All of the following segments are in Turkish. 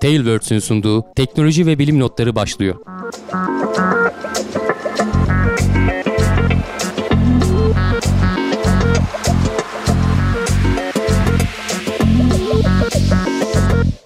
Tailwords'ün sunduğu teknoloji ve bilim notları başlıyor.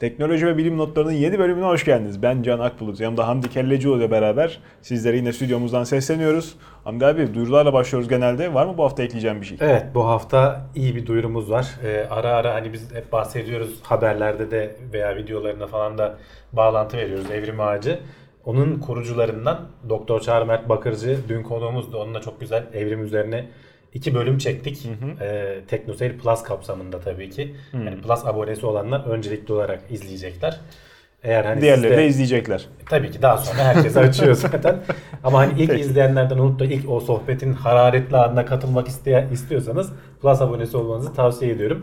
Teknoloji ve bilim notlarının yeni bölümüne hoş geldiniz. Ben Can Akbulut. Yanımda Hamdi Kellecioğlu ile beraber sizlere yine stüdyomuzdan sesleniyoruz. Hamdi abi duyurularla başlıyoruz genelde. Var mı bu hafta ekleyeceğim bir şey? Evet bu hafta iyi bir duyurumuz var. Ee, ara ara hani biz hep bahsediyoruz haberlerde de veya videolarında falan da bağlantı veriyoruz Evrim Ağacı. Onun kurucularından Doktor Çağrı Mert Bakırcı dün konuğumuzdu. Onunla çok güzel evrim üzerine iki bölüm çektik. Ee, TeknoSeyir Plus kapsamında tabii ki. Yani Plus abonesi olanlar öncelikli olarak izleyecekler. Eğer hani Diğerleri siz de izleyecekler. Tabii ki daha sonra herkes açıyor zaten. Ama hani ilk izleyenlerden olup da ilk o sohbetin hararetli anına katılmak isteyen, istiyorsanız Plus abonesi olmanızı tavsiye ediyorum.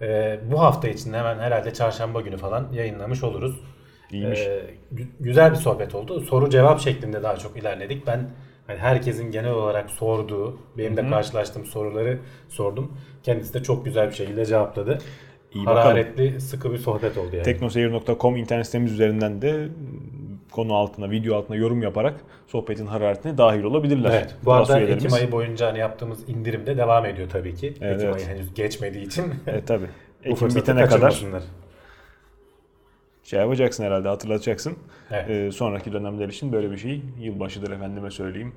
Ee, bu hafta için hemen herhalde çarşamba günü falan yayınlamış oluruz. İyiymiş. Ee, gü- güzel bir sohbet oldu. Soru cevap şeklinde daha çok ilerledik. Ben hani herkesin genel olarak sorduğu, benim de karşılaştığım soruları sordum. Kendisi de çok güzel bir şekilde cevapladı. İyi bakalım. Hararetli, sıkı bir sohbet oldu yani. Teknoseyir.com internet sitemiz üzerinden de konu altına, video altına yorum yaparak sohbetin hararetine dahil olabilirler. Evet. Bu arada. Ekim ayı boyunca hani yaptığımız indirim de devam ediyor tabii ki. Evet, Ekim evet. ayı henüz geçmediği için. Evet tabii. bu Ekim bitene kadar. Şey yapacaksın herhalde hatırlatacaksın. Evet. Ee, sonraki dönemler için böyle bir şey yılbaşıdır efendime söyleyeyim.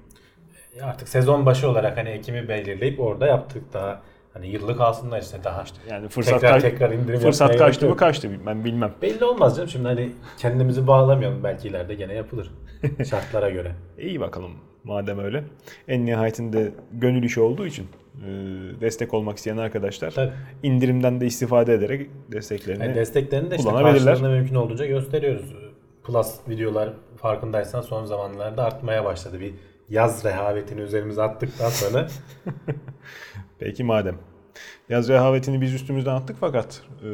Artık sezon başı olarak hani Ekim'i belirleyip orada yaptık daha. Hani yıllık aslında işte daha. Yani fırsat tekrar kaç- tekrar indirim fırsat kaçtı mı kaçtı ben bilmem. Belli olmaz canım şimdi hani kendimizi bağlamayalım belki ileride gene yapılır. Şartlara göre. İyi bakalım madem öyle. En nihayetinde gönül işi olduğu için e, destek olmak isteyen arkadaşlar Tabii. indirimden de istifade ederek desteklerini Yani desteklerini de işte karşılığında mümkün olduğunca gösteriyoruz. Plus videolar farkındaysan son zamanlarda artmaya başladı. Bir yaz rehavetini üzerimize attıktan sonra Peki madem. Yaz rehavetini biz üstümüzden attık fakat e,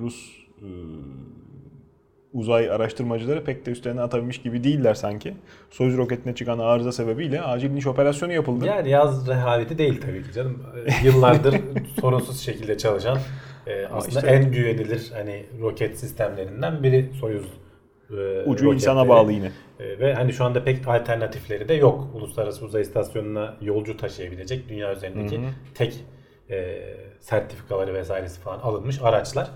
Rus e, uzay araştırmacıları pek de üstlerine atabilmiş gibi değiller sanki. Soyuz roketine çıkan arıza sebebiyle acil iniş operasyonu yapıldı. Yani yaz rehaveti değil tabii ki canım. Ee, Yıllardır sorunsuz şekilde çalışan e, aslında işte- en güvenilir hani roket sistemlerinden biri Soyuz e, Ucu roketleri. insana bağlı yine. E, ve hani şu anda pek alternatifleri de yok. Uluslararası Uzay İstasyonu'na yolcu taşıyabilecek dünya üzerindeki tek e, sertifikaları vesairesi falan alınmış araçlar.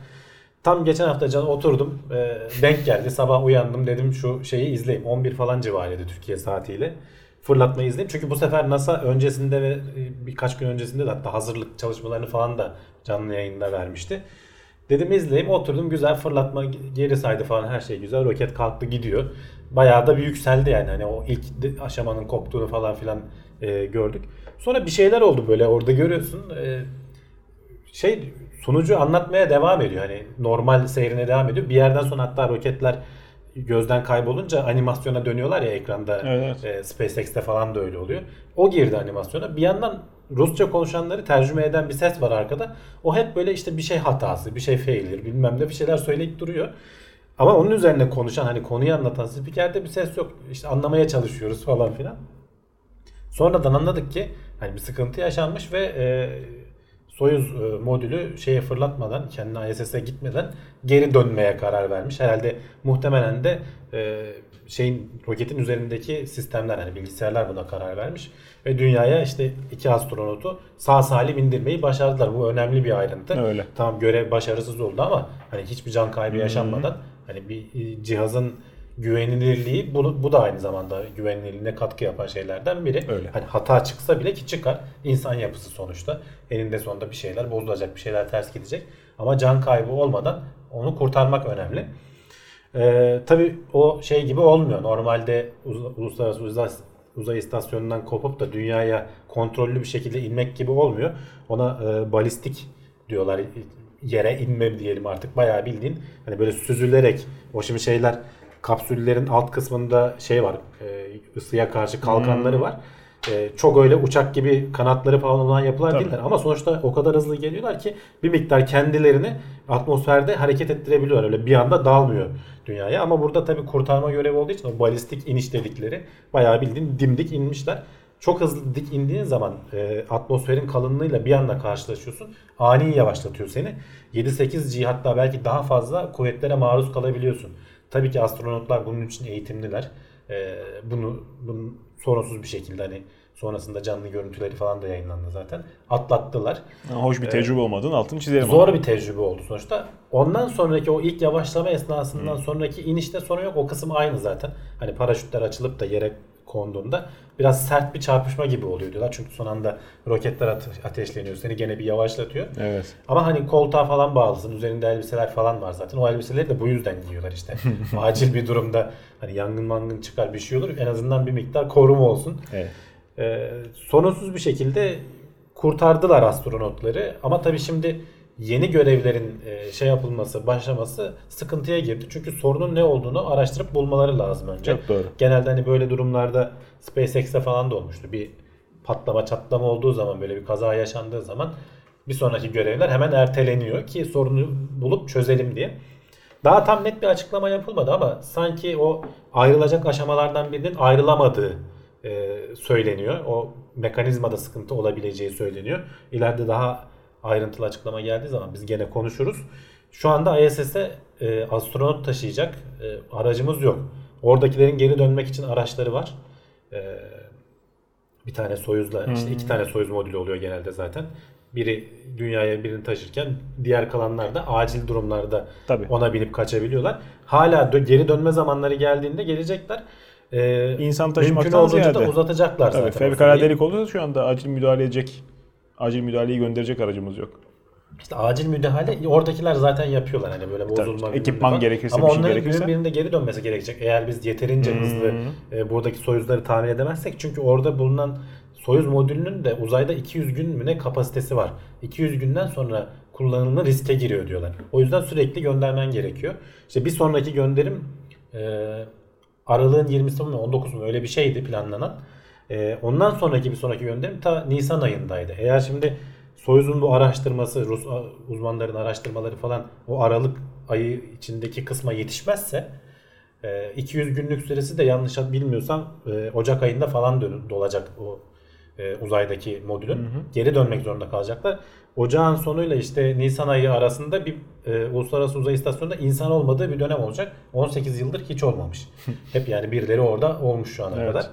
Tam geçen hafta can oturdum. e, denk geldi. Sabah uyandım dedim şu şeyi izleyeyim. 11 falan civarıydı Türkiye saatiyle. Fırlatmayı izleyeyim. Çünkü bu sefer NASA öncesinde ve e, birkaç gün öncesinde de hatta hazırlık çalışmalarını falan da canlı yayında vermişti. Dedim izleyeyim oturdum güzel fırlatma geri saydı falan her şey güzel. Roket kalktı gidiyor. Bayağı da bir yükseldi yani hani o ilk aşamanın koptuğunu falan filan e, gördük. Sonra bir şeyler oldu böyle orada görüyorsun. E, şey sunucu anlatmaya devam ediyor. Hani normal seyrine devam ediyor. Bir yerden sonra hatta roketler gözden kaybolunca animasyona dönüyorlar ya ekranda. Evet, E, SpaceX'te falan da öyle oluyor. O girdi animasyona. Bir yandan Rusça konuşanları tercüme eden bir ses var arkada. O hep böyle işte bir şey hatası, bir şey failure, bilmem ne bir şeyler söyleyip duruyor. Ama onun üzerine konuşan hani konuyu anlatan spikerde bir ses yok. İşte anlamaya çalışıyoruz falan filan. Sonradan anladık ki hani bir sıkıntı yaşanmış ve e, Soyuz e, modülü şeye fırlatmadan, kendine ISS'e gitmeden geri dönmeye karar vermiş. Herhalde muhtemelen de e, şeyin roketin üzerindeki sistemler hani bilgisayarlar buna karar vermiş ve dünyaya işte iki astronotu sağ salim indirmeyi başardılar. Bu önemli bir ayrıntı. Öyle. Tamam görev başarısız oldu ama hani hiçbir can kaybı yaşanmadan hani bir e, cihazın güvenilirliği bu, bu da aynı zamanda güvenilirliğine katkı yapan şeylerden biri. Öyle. Hani hata çıksa bile ki çıkar. insan yapısı sonuçta. Eninde sonunda bir şeyler bozulacak, bir şeyler ters gidecek. Ama can kaybı olmadan onu kurtarmak önemli. Ee, tabii o şey gibi olmuyor. Normalde uluslararası uzay, uzay istasyonundan kopup da dünyaya kontrollü bir şekilde inmek gibi olmuyor. Ona e, balistik diyorlar. Yere inme diyelim artık. Bayağı bildiğin hani böyle süzülerek o şimdi şeyler kapsüllerin alt kısmında şey var. E, ısıya karşı kalkanları var. E, çok öyle uçak gibi kanatları falan olan yapılar Tabii. değiller. Ama sonuçta o kadar hızlı geliyorlar ki bir miktar kendilerini atmosferde hareket ettirebiliyorlar. Öyle bir anda dalmıyor dünyaya. Ama burada tabii kurtarma görevi olduğu için o balistik iniş dedikleri bayağı bildiğin dimdik inmişler. çok hızlı dik indiğin zaman e, atmosferin kalınlığıyla bir anda karşılaşıyorsun. Ani yavaşlatıyor seni. 7-8G hatta belki daha fazla kuvvetlere maruz kalabiliyorsun. Tabii ki astronotlar bunun için eğitimliler. E, bunu, bunu sorunsuz bir şekilde hani sonrasında canlı görüntüleri falan da yayınlandı zaten. Atlattılar. Hoş bir tecrübe olmadığını altını çizelim. Zor bir tecrübe oldu sonuçta. Ondan sonraki o ilk yavaşlama esnasından sonraki inişte sorun yok. O kısım aynı zaten. Hani paraşütler açılıp da yere konduğunda biraz sert bir çarpışma gibi oluyor diyorlar. Çünkü son anda roketler ate- ateşleniyor. Seni gene bir yavaşlatıyor. Evet. Ama hani koltuğa falan bağlısın. Üzerinde elbiseler falan var zaten. O elbiseleri de bu yüzden giyiyorlar işte. Acil bir durumda hani yangın mangın çıkar bir şey olur. En azından bir miktar koruma olsun. Evet. Ee, sorunsuz bir şekilde kurtardılar astronotları. Ama tabii şimdi yeni görevlerin e, şey yapılması, başlaması sıkıntıya girdi. Çünkü sorunun ne olduğunu araştırıp bulmaları lazım önce. Çok doğru. Genelde hani böyle durumlarda SpaceX'te falan da olmuştu. Bir patlama çatlama olduğu zaman böyle bir kaza yaşandığı zaman bir sonraki görevler hemen erteleniyor ki sorunu bulup çözelim diye. Daha tam net bir açıklama yapılmadı ama sanki o ayrılacak aşamalardan birinin ayrılamadığı e, söyleniyor. O mekanizmada sıkıntı olabileceği söyleniyor. İleride daha ayrıntılı açıklama geldiği zaman biz gene konuşuruz. Şu anda ISS'e e, astronot taşıyacak e, aracımız yok. Oradakilerin geri dönmek için araçları var. E, bir tane Soyuz'la işte iki tane Soyuz modülü oluyor genelde zaten. Biri dünyaya birini taşırken diğer kalanlar da acil durumlarda Tabii. ona binip kaçabiliyorlar. Hala dö- geri dönme zamanları geldiğinde gelecekler. Ee, İnsan mümkün taşımaktan olduğunca ziyade. da uzatacaklar Tabii zaten. o süreyi. fevkaladelik olursa şu anda acil müdahale edecek, acil müdahaleyi gönderecek aracımız yok. İşte acil müdahale oradakiler zaten yapıyorlar hani böyle bozulma bilmem ne ekipman falan. gerekirse, Ama bir şey onların gerekirse. günün birinde geri dönmesi gerekecek. Eğer biz yeterince hızlı e, buradaki Soyuzları tamir edemezsek çünkü orada bulunan Soyuz modülünün de uzayda 200 gün mü ne kapasitesi var. 200 günden sonra kullanımı riske giriyor diyorlar. O yüzden sürekli göndermen gerekiyor. İşte bir sonraki gönderim e, aralığın 20'si mi 19 mu öyle bir şeydi planlanan. E, ondan sonraki bir sonraki gönderim ta Nisan ayındaydı. Eğer şimdi Soyuz'un bu araştırması, Rus uzmanların araştırmaları falan o Aralık ayı içindeki kısma yetişmezse e, 200 günlük süresi de yanlış bilmiyorsam e, Ocak ayında falan dön- dolacak o e, uzaydaki modülün. Geri dönmek zorunda kalacaklar. Ocağın sonuyla işte Nisan ayı arasında bir e, uluslararası uzay istasyonunda insan olmadığı bir dönem olacak. 18 yıldır hiç olmamış. Hep yani birileri orada olmuş şu ana Evet. kadar.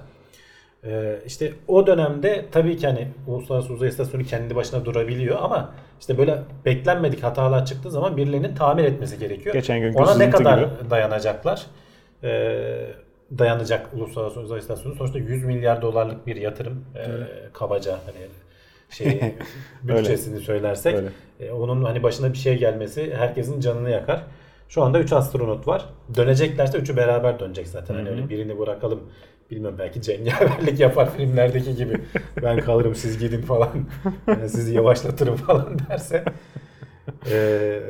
Ee, işte o dönemde tabii ki hani Uluslararası Uzay İstasyonu kendi başına durabiliyor ama işte böyle beklenmedik hatalar çıktığı zaman birilerinin tamir etmesi gerekiyor. Geçen günkü Ona ne kadar gibi. dayanacaklar? Ee, dayanacak Uluslararası Uzay İstasyonu sonuçta 100 milyar dolarlık bir yatırım ee, kabaca hani şey bütçesini söylersek Öyle. e, onun hani başına bir şey gelmesi herkesin canını yakar. Şu anda 3 astronot var. Döneceklerse üçü beraber dönecek zaten. Hani öyle birini bırakalım. Bilmiyorum belki cengaverlik yapar filmlerdeki gibi. Ben kalırım siz gidin falan. Yani sizi yavaşlatırım falan derse. Ee,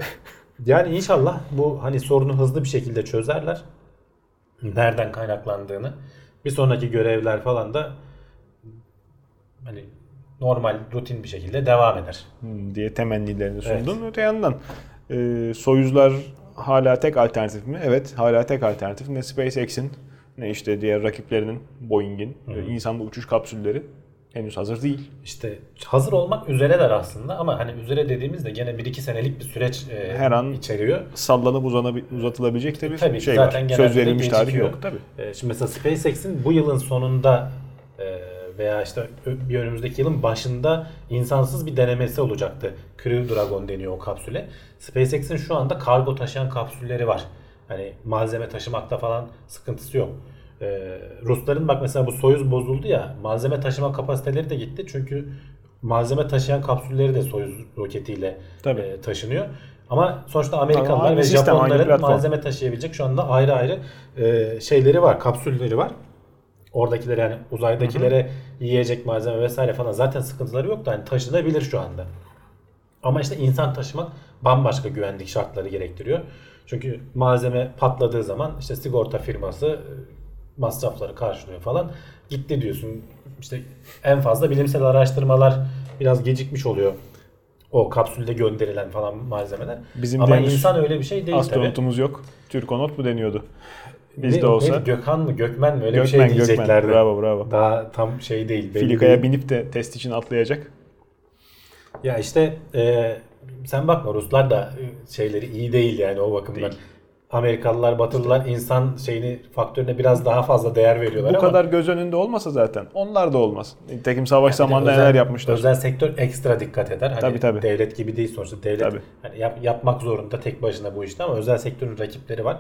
yani inşallah bu hani sorunu hızlı bir şekilde çözerler. Nereden kaynaklandığını. Bir sonraki görevler falan da hani normal rutin bir şekilde devam eder. Hmm, diye temennilerini sundun. Öte yandan e, Soyuzlar hala tek alternatif mi? Evet hala tek alternatif. Ne SpaceX'in ne işte diğer rakiplerinin Boeing'in e, insanlı uçuş kapsülleri henüz hazır değil. İşte hazır olmak üzereler aslında ama hani üzere dediğimizde gene 1-2 senelik bir süreç e, Her an içeriyor. Sallanıp uzanabi- uzatılabilecek de bir Tabii ki şey zaten var. Söz verilmiş tarih yok tabii. E, şimdi mesela SpaceX'in bu yılın sonunda e, veya işte bir önümüzdeki yılın başında insansız bir denemesi olacaktı. Crew Dragon deniyor o kapsüle. SpaceX'in şu anda kargo taşıyan kapsülleri var. Hani malzeme taşımakta falan sıkıntısı yok. E, Rusların bak mesela bu Soyuz bozuldu ya malzeme taşıma kapasiteleri de gitti. Çünkü malzeme taşıyan kapsülleri de Soyuz roketiyle Tabii. e, taşınıyor. Ama sonuçta Amerikalılar ve sistem, Japonların malzeme taşıyabilecek şu anda ayrı ayrı e, şeyleri var, kapsülleri var. Oradakilere yani uzaydakilere yiyecek malzeme vesaire falan zaten sıkıntıları yok da hani taşınabilir şu anda. Ama işte insan taşımak bambaşka güvenlik şartları gerektiriyor. Çünkü malzeme patladığı zaman işte sigorta firması e, masrafları karşılıyor falan. Gitti diyorsun. İşte en fazla bilimsel araştırmalar biraz gecikmiş oluyor. O kapsülde gönderilen falan malzemeler. Bizim Ama insan öyle bir şey değil tabii. Astronotumuz yok. Türkonot mu deniyordu? Bizde ne- olsa. neydi, Gökhan mı Gökmen mi öyle bir Gökmen şey Gökmen. diyeceklerdi. Bravo bravo. Daha tam şey değil. Filikaya değil. binip de test için atlayacak. Ya işte e, sen bakma Ruslar da e, şeyleri iyi değil yani o bakımdan. Değil. Amerikalılar, Batılılar insan şeyini faktörüne biraz daha fazla değer veriyorlar Bu ama kadar göz önünde olmasa zaten onlar da olmaz. Nitekim savaş de zamanında özel- neler yapmışlar. Özel sektör ekstra dikkat eder. Hani Tabii, tabii. devlet gibi değil sonuçta. Devlet Tabii. hani yap- yapmak zorunda tek başına bu işte ama özel sektörün rakipleri var.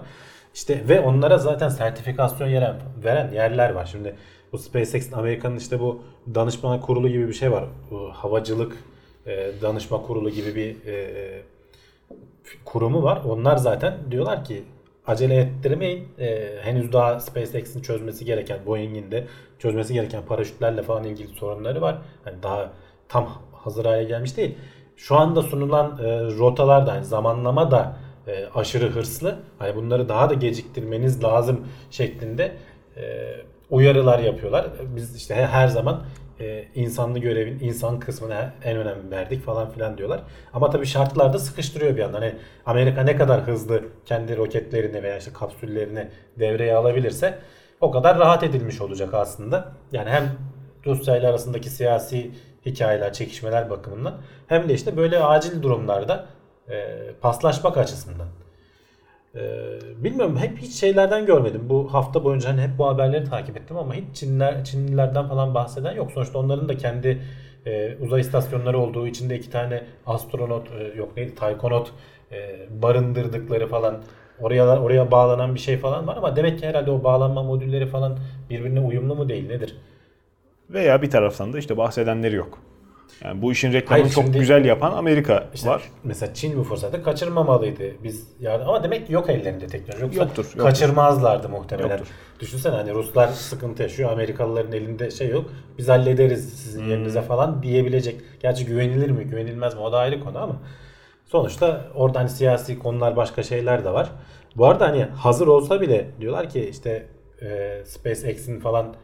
İşte ve onlara zaten sertifikasyon veren, veren yerler var. Şimdi bu SpaceX'in Amerika'nın işte bu danışma kurulu gibi bir şey var. Bu havacılık e, danışma kurulu gibi bir e, kurumu var. Onlar zaten diyorlar ki acele ettirmeyin. Henüz daha SpaceX'in çözmesi gereken, Boeing'in de çözmesi gereken paraşütlerle falan ilgili sorunları var. Yani daha tam hazır hale gelmiş değil. Şu anda sunulan e, rotalar da hani zamanlama da e, aşırı hırslı. Hani bunları daha da geciktirmeniz lazım şeklinde e, uyarılar yapıyorlar. Biz işte he- her zaman e, insanlı görevin insan kısmına en önem verdik falan filan diyorlar. Ama tabii şartlar da sıkıştırıyor bir yandan. Hani Amerika ne kadar hızlı kendi roketlerini veya işte kapsüllerini devreye alabilirse o kadar rahat edilmiş olacak aslında. Yani hem Rusya ile arasındaki siyasi hikayeler, çekişmeler bakımından hem de işte böyle acil durumlarda e, paslaşmak açısından. Ee, bilmiyorum hep hiç şeylerden görmedim. Bu hafta boyunca hani hep bu haberleri takip ettim ama hiç Çinliler, Çinlilerden falan bahseden yok. Sonuçta onların da kendi e, uzay istasyonları olduğu içinde iki tane astronot e, yok neydi taykonot e, barındırdıkları falan oraya oraya bağlanan bir şey falan var ama demek ki herhalde o bağlanma modülleri falan birbirine uyumlu mu değil nedir? Veya bir taraftan da işte bahsedenleri yok. Yani bu işin reklamını Hayır, çok şimdi- güzel yapan Amerika İşte var. Mesela Çin bu fırsatı kaçırmamalıydı. Biz yardım ama demek ki yok ellerinde teknoloji. Yoksa Yoktur, yoktur. kaçırmazlardı muhtemelen. Yoktur. Düşünsene hani Ruslar sıkıntı yaşıyor. Amerikalıların elinde şey yok. Biz hallederiz sizin Hmm. yerinize falan diyebilecek. Gerçi güvenilir mi güvenilmez mi o da ayrı konu ama sonuçta orada hani siyasi konular başka şeyler de var. Bu arada hani hazır olsa bile diyorlar ki işte e, SpaceX'in falan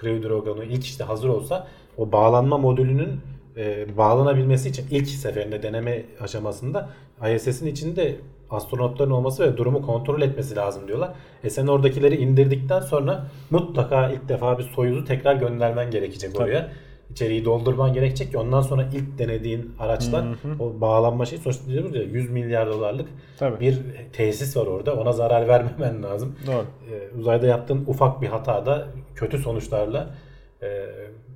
Crew ilk işte hazır olsa o bağlanma modülünün e, bağlanabilmesi için ilk seferinde deneme aşamasında ISS'in içinde astronotların olması ve durumu kontrol etmesi lazım diyorlar. E sen oradakileri indirdikten sonra mutlaka ilk defa bir Soyuz'u tekrar göndermen gerekecek Tabii. oraya. İçeriği doldurman gerekecek ki ondan sonra ilk denediğin araçlar o bağlanma şeyi sonuçta diyoruz ya 100 milyar dolarlık Tabii. bir tesis var orada. Ona zarar vermemen lazım. Doğru. Ee, uzayda yaptığın ufak bir hata da kötü sonuçlarla e,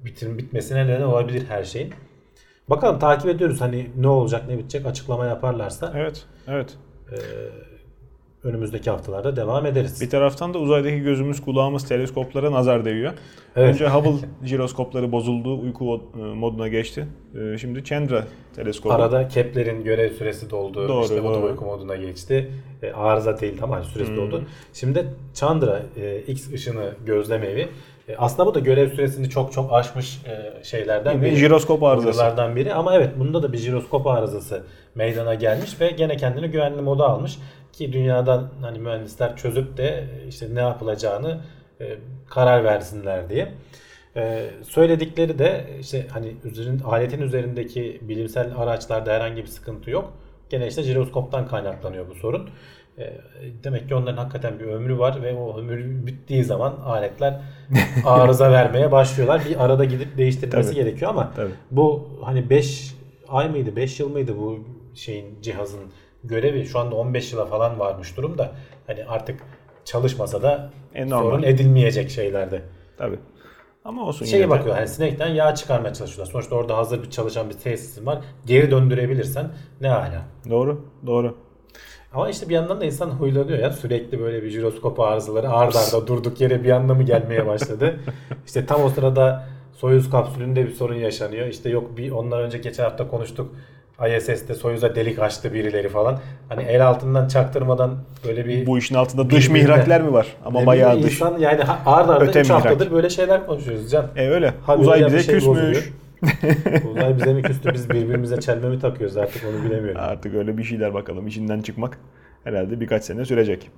bitir, bitmesine neden olabilir her şeyin. Bakalım takip ediyoruz hani ne olacak ne bitecek açıklama yaparlarsa Evet. Evet. Önümüzdeki haftalarda devam ederiz. Bir taraftan da uzaydaki gözümüz, kulağımız teleskoplara nazar değiyor. Evet. Önce Hubble jiroskopları bozuldu, uyku mod- moduna geçti. Ee, Şimdi Chandra teleskobu. Arada Kepler'in görev süresi doldu. Doğru, işte o da doğru. uyku moduna geçti. E, arıza değildi ama hani süresi doldu. Şimdi Chandra e, X ışını gözlem evi. E, aslında bu da görev süresini çok çok aşmış e, şeylerden Yine biri. jiroskop arızası. Biri ama evet bunda da bir jiroskop arızası meydana gelmiş ve gene kendini güvenli moda almış ki dünyadan hani mühendisler çözüp de işte ne yapılacağını e, karar versinler diye. E, söyledikleri de işte hani üzerin, aletin üzerindeki bilimsel araçlarda herhangi bir sıkıntı yok. Gene işte jiroskoptan kaynaklanıyor bu sorun. E, demek ki onların hakikaten bir ömrü var ve o ömür bittiği zaman aletler arıza vermeye başlıyorlar. Bir arada gidip değiştirmesi Tabii. gerekiyor ama Tabii. bu hani 5 ay mıydı 5 yıl mıydı bu şeyin cihazın görevi şu anda 15 yıla falan varmış durumda. Hani artık çalışmasa da E, normal. sorun edilmeyecek şeylerde. Tabii. Ama olsun Şeye yine bakıyor hani sinekten yağ çıkarmaya çalışıyorlar. Sonuçta orada hazır bir çalışan bir tesisin var. Geri döndürebilirsen ne hala. Doğru. Doğru. Ama işte bir yandan da insan huylanıyor ya sürekli böyle bir jiroskop arızaları ard arda durduk yere bir anda mı gelmeye başladı. işte tam o sırada Soyuz kapsülünde bir sorun yaşanıyor. İşte yok bir ondan önce geçen hafta konuştuk. ISS'te Soyuz'a delik açtı birileri falan. Hani el altından çaktırmadan böyle bir Bu işin altında dış mihrakler mi var? Ama ne bayağı dış. insan yani ard arda Öte 3 mihrak. haftadır böyle şeyler konuşuyoruz Can. E öyle. Habire Uzay bize şey küsmüş. bozuluyor. Uzay bize mi küstü biz birbirimize çelme mi takıyoruz artık onu bilemiyorum. Artık öyle bir şeyler bakalım. İçinden çıkmak herhalde birkaç sene sürecek.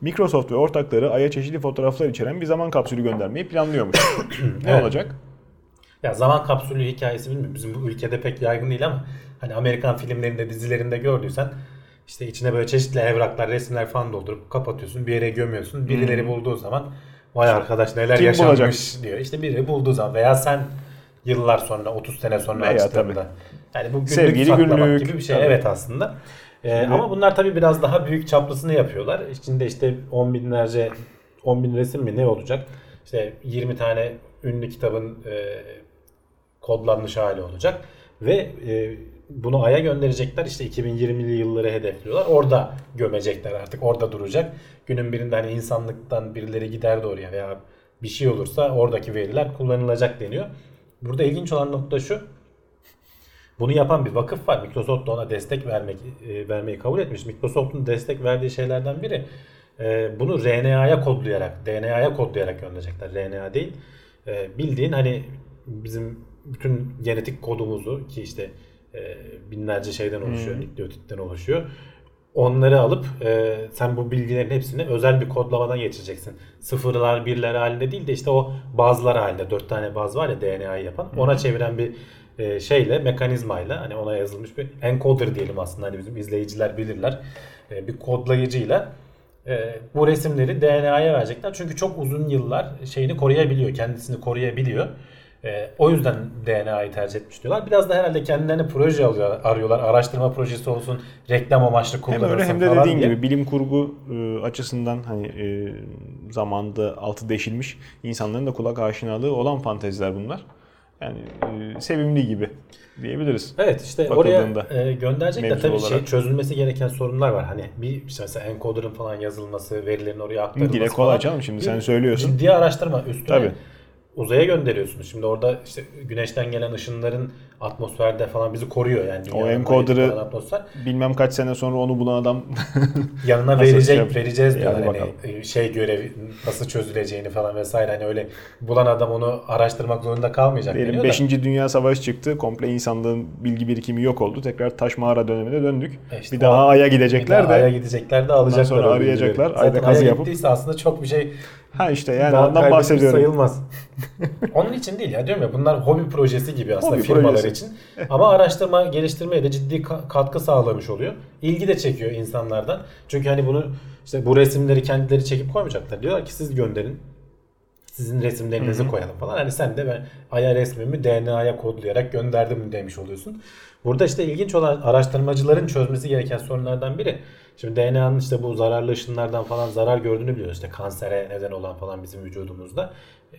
Microsoft ve ortakları Ay'a çeşitli fotoğraflar içeren bir zaman kapsülü göndermeyi planlıyormuş. ne Evet. olacak? Ya zaman kapsülü hikayesi bilmiyorum. Bizim bu ülkede pek yaygın değil ama hani Amerikan filmlerinde, dizilerinde gördüysen işte içine böyle çeşitli evraklar, resimler falan doldurup kapatıyorsun. Bir yere gömüyorsun. Birileri bulduğu zaman vay arkadaş neler Kim yaşanmış bulacak? diyor. İşte biri bulduğu zaman veya sen yıllar sonra 30 sene sonra Veya açtığında. Yani bu günlük Sevgili saklamak günlük. gibi bir şey. Tabii. Evet aslında. Ee, Şimdi- ama bunlar tabii biraz daha büyük çaplısını yapıyorlar. İçinde işte on binlerce 10 bin resim mi ne olacak? İşte 20 tane ünlü kitabın e, kodlanmış hali olacak. Ve e, bunu Ay'a gönderecekler. İşte 2020'li yılları hedefliyorlar. Orada gömecekler artık. Orada duracak. Günün birinde hani insanlıktan birileri gider de oraya veya bir şey olursa oradaki veriler kullanılacak deniyor. Burada ilginç olan nokta şu. Bunu yapan bir vakıf var. Microsoft da ona destek vermek e, vermeyi kabul etmiş. Microsoft'un destek verdiği şeylerden biri e, bunu RNA'ya kodlayarak, DNA'ya kodlayarak gönderecekler. RNA değil. E, bildiğin hani bizim bütün genetik kodumuzu ki işte e, binlerce şeyden oluşuyor, nükleotitten oluşuyor. Onları alıp e, sen bu bilgilerin hepsini özel bir kodlamadan geçireceksin. Sıfırlar, birler halinde değil de işte o bazlar halinde. Dört tane baz var ya DNA'yı yapan. Ona çeviren bir e, şeyle, mekanizmayla hani ona yazılmış bir encoder diyelim aslında. Hani bizim izleyiciler bilirler. E, bir kodlayıcıyla e, bu resimleri DNA'ya verecekler. Çünkü çok uzun yıllar şeyini koruyabiliyor, kendisini koruyabiliyor. E, o yüzden DNA'yı tercih etmiş diyorlar. Biraz da herhalde kendilerine proje arıyorlar. Araştırma projesi olsun, reklam amaçlı Hem kullanılsın öyle hem de dediğin diye. gibi bilim kurgu e, açısından hani e, zamanda altı deşilmiş insanların da kulak aşinalığı olan fanteziler bunlar. Yani e, sevimli gibi diyebiliriz. Evet işte oraya e, gönderecekler mevzu tabii şey olarak. çözülmesi gereken sorunlar var. Hani bir işte mesela encoder'ın falan yazılması, verilerin oraya aktarılması Dile kolay canım şimdi Bir sen söylüyorsun. Ciddi araştırma üstüne Tabii. Uzaya gönderiyorsunuz. Şimdi orada işte güneşten gelen ışınların atmosferde falan bizi koruyor yani. dünyanın encoder'ı- atmosfer. Bilmem kaç sene sonra onu bulan adam yanına verecek şey- vereceğiz Yani diyorlar. Hani bakalım. e, şey görevi nasıl çözüleceğini falan vesaire. Hani öyle bulan adam onu araştırmak zorunda kalmayacak diyelim deniyor da. 5. Dünya Savaşı çıktı. Komple insanlığın bilgi birikimi yok oldu. Tekrar taş mağara dönemine döndük. E işte bir daha o- Ay'a Bir gidecekler de Ay'a de. gidecekler de alacaklar. sonra o arayacaklar. Ay'da kazı yapıp- aslında çok bir şey Ha işte yani daha ondan bahsediyorum. sayılmaz. Onun için değil ya diyorum ya bunlar hobi projesi gibi aslında Hobi firmalar projesi. için. Ama araştırma geliştirmeye de ciddi ka- katkı sağlamış oluyor. İlgi de çekiyor insanlardan. Çünkü hani bunu işte bu resimleri kendileri çekip koymayacaklar. Diyorlar ki siz gönderin. Sizin resimlerinizi koyalım falan. Hani sen de ben aya resmimi DNA'ya kodlayarak gönderdim demiş oluyorsun. Burada işte ilginç olan araştırmacıların çözmesi gereken sorunlardan biri. Şimdi DNA'nın işte bu zararlı ışınlardan falan zarar gördüğünü biliyoruz. İşte kansere neden olan falan bizim vücudumuzda.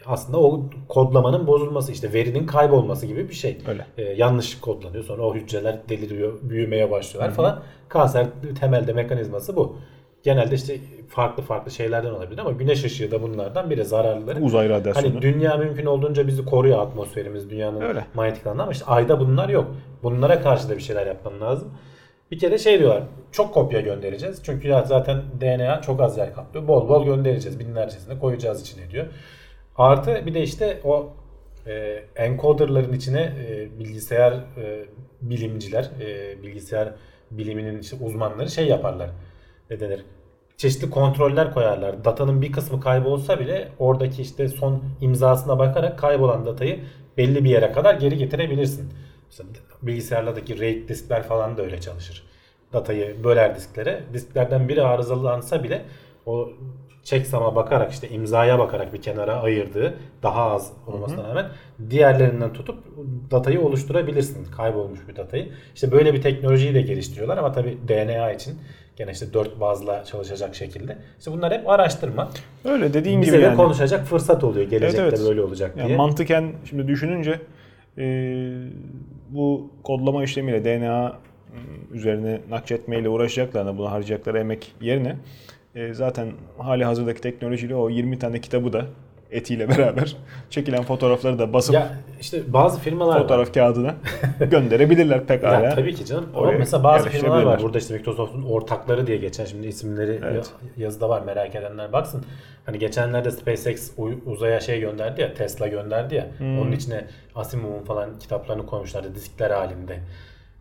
Aslında o kodlamanın bozulması işte verinin kaybolması gibi bir şey. Öyle. Ee, yanlış kodlanıyor. Sonra o hücreler deliriyor, büyümeye başlıyorlar falan. Kanser temelde mekanizması bu. Genelde işte farklı farklı şeylerden olabilir ama güneş ışığı da bunlardan biri zararlıları. Uzay radyasyonu. Hani dünya mümkün olduğunca bizi koruyor atmosferimiz, dünyanın Öyle. manyetik alanı ama işte ayda bunlar yok. Bunlara karşı da bir şeyler yapman lazım. Bir kere şey diyorlar, çok kopya göndereceğiz. Çünkü zaten DNA çok az yer kaplıyor. Bol bol göndereceğiz, binlercesine koyacağız içine diyor. Artı bir de işte o e, encoderların içine e, bilgisayar e, bilimciler, e, bilgisayar biliminin işte uzmanları şey yaparlar. Ne denir? Çeşitli kontroller koyarlar. Datanın bir kısmı kaybolsa bile oradaki işte son imzasına bakarak kaybolan datayı belli bir yere kadar geri getirebilirsin. Mesela bilgisayarlardaki RAID diskler falan da öyle çalışır. Datayı böler disklere. Disklerden biri arızalansa bile o checksam'a bakarak işte imzaya bakarak bir kenara ayırdığı daha az olmasına rağmen diğerlerinden tutup datayı oluşturabilirsin. Kaybolmuş bir datayı. İşte böyle bir teknolojiyi de geliştiriyorlar ama tabii DNA için gene işte dört bazla çalışacak şekilde. İşte bunlar hep araştırma. Öyle dediğin Bize gibi yani. konuşacak fırsat oluyor. Gelecekte Evet, evet. böyle olacak diye. Yani mantıken şimdi düşününce e, bu kodlama işlemiyle DNA üzerine nakşetmeyle uğraşacaklarına buna harcayacakları emek yerine e, zaten hali hazırdaki teknolojiyle o 20 tane kitabı da etiyle beraber çekilen fotoğrafları da basıp ya işte bazı firmalar var. fotoğraf kağıdına gönderebilir pekala. Ya tabii ki canım. Ama mesela bazı firmalar var. Burada işte Microsoft'un ortakları diye geçen şimdi isimleri Evet. ya- yazıda var merak edenler baksın. Hani geçenlerde SpaceX uzaya şey gönderdi ya Tesla gönderdi ya. Hmm. Onun içine Asimov'un falan kitaplarını koymuşlardı diskler halinde.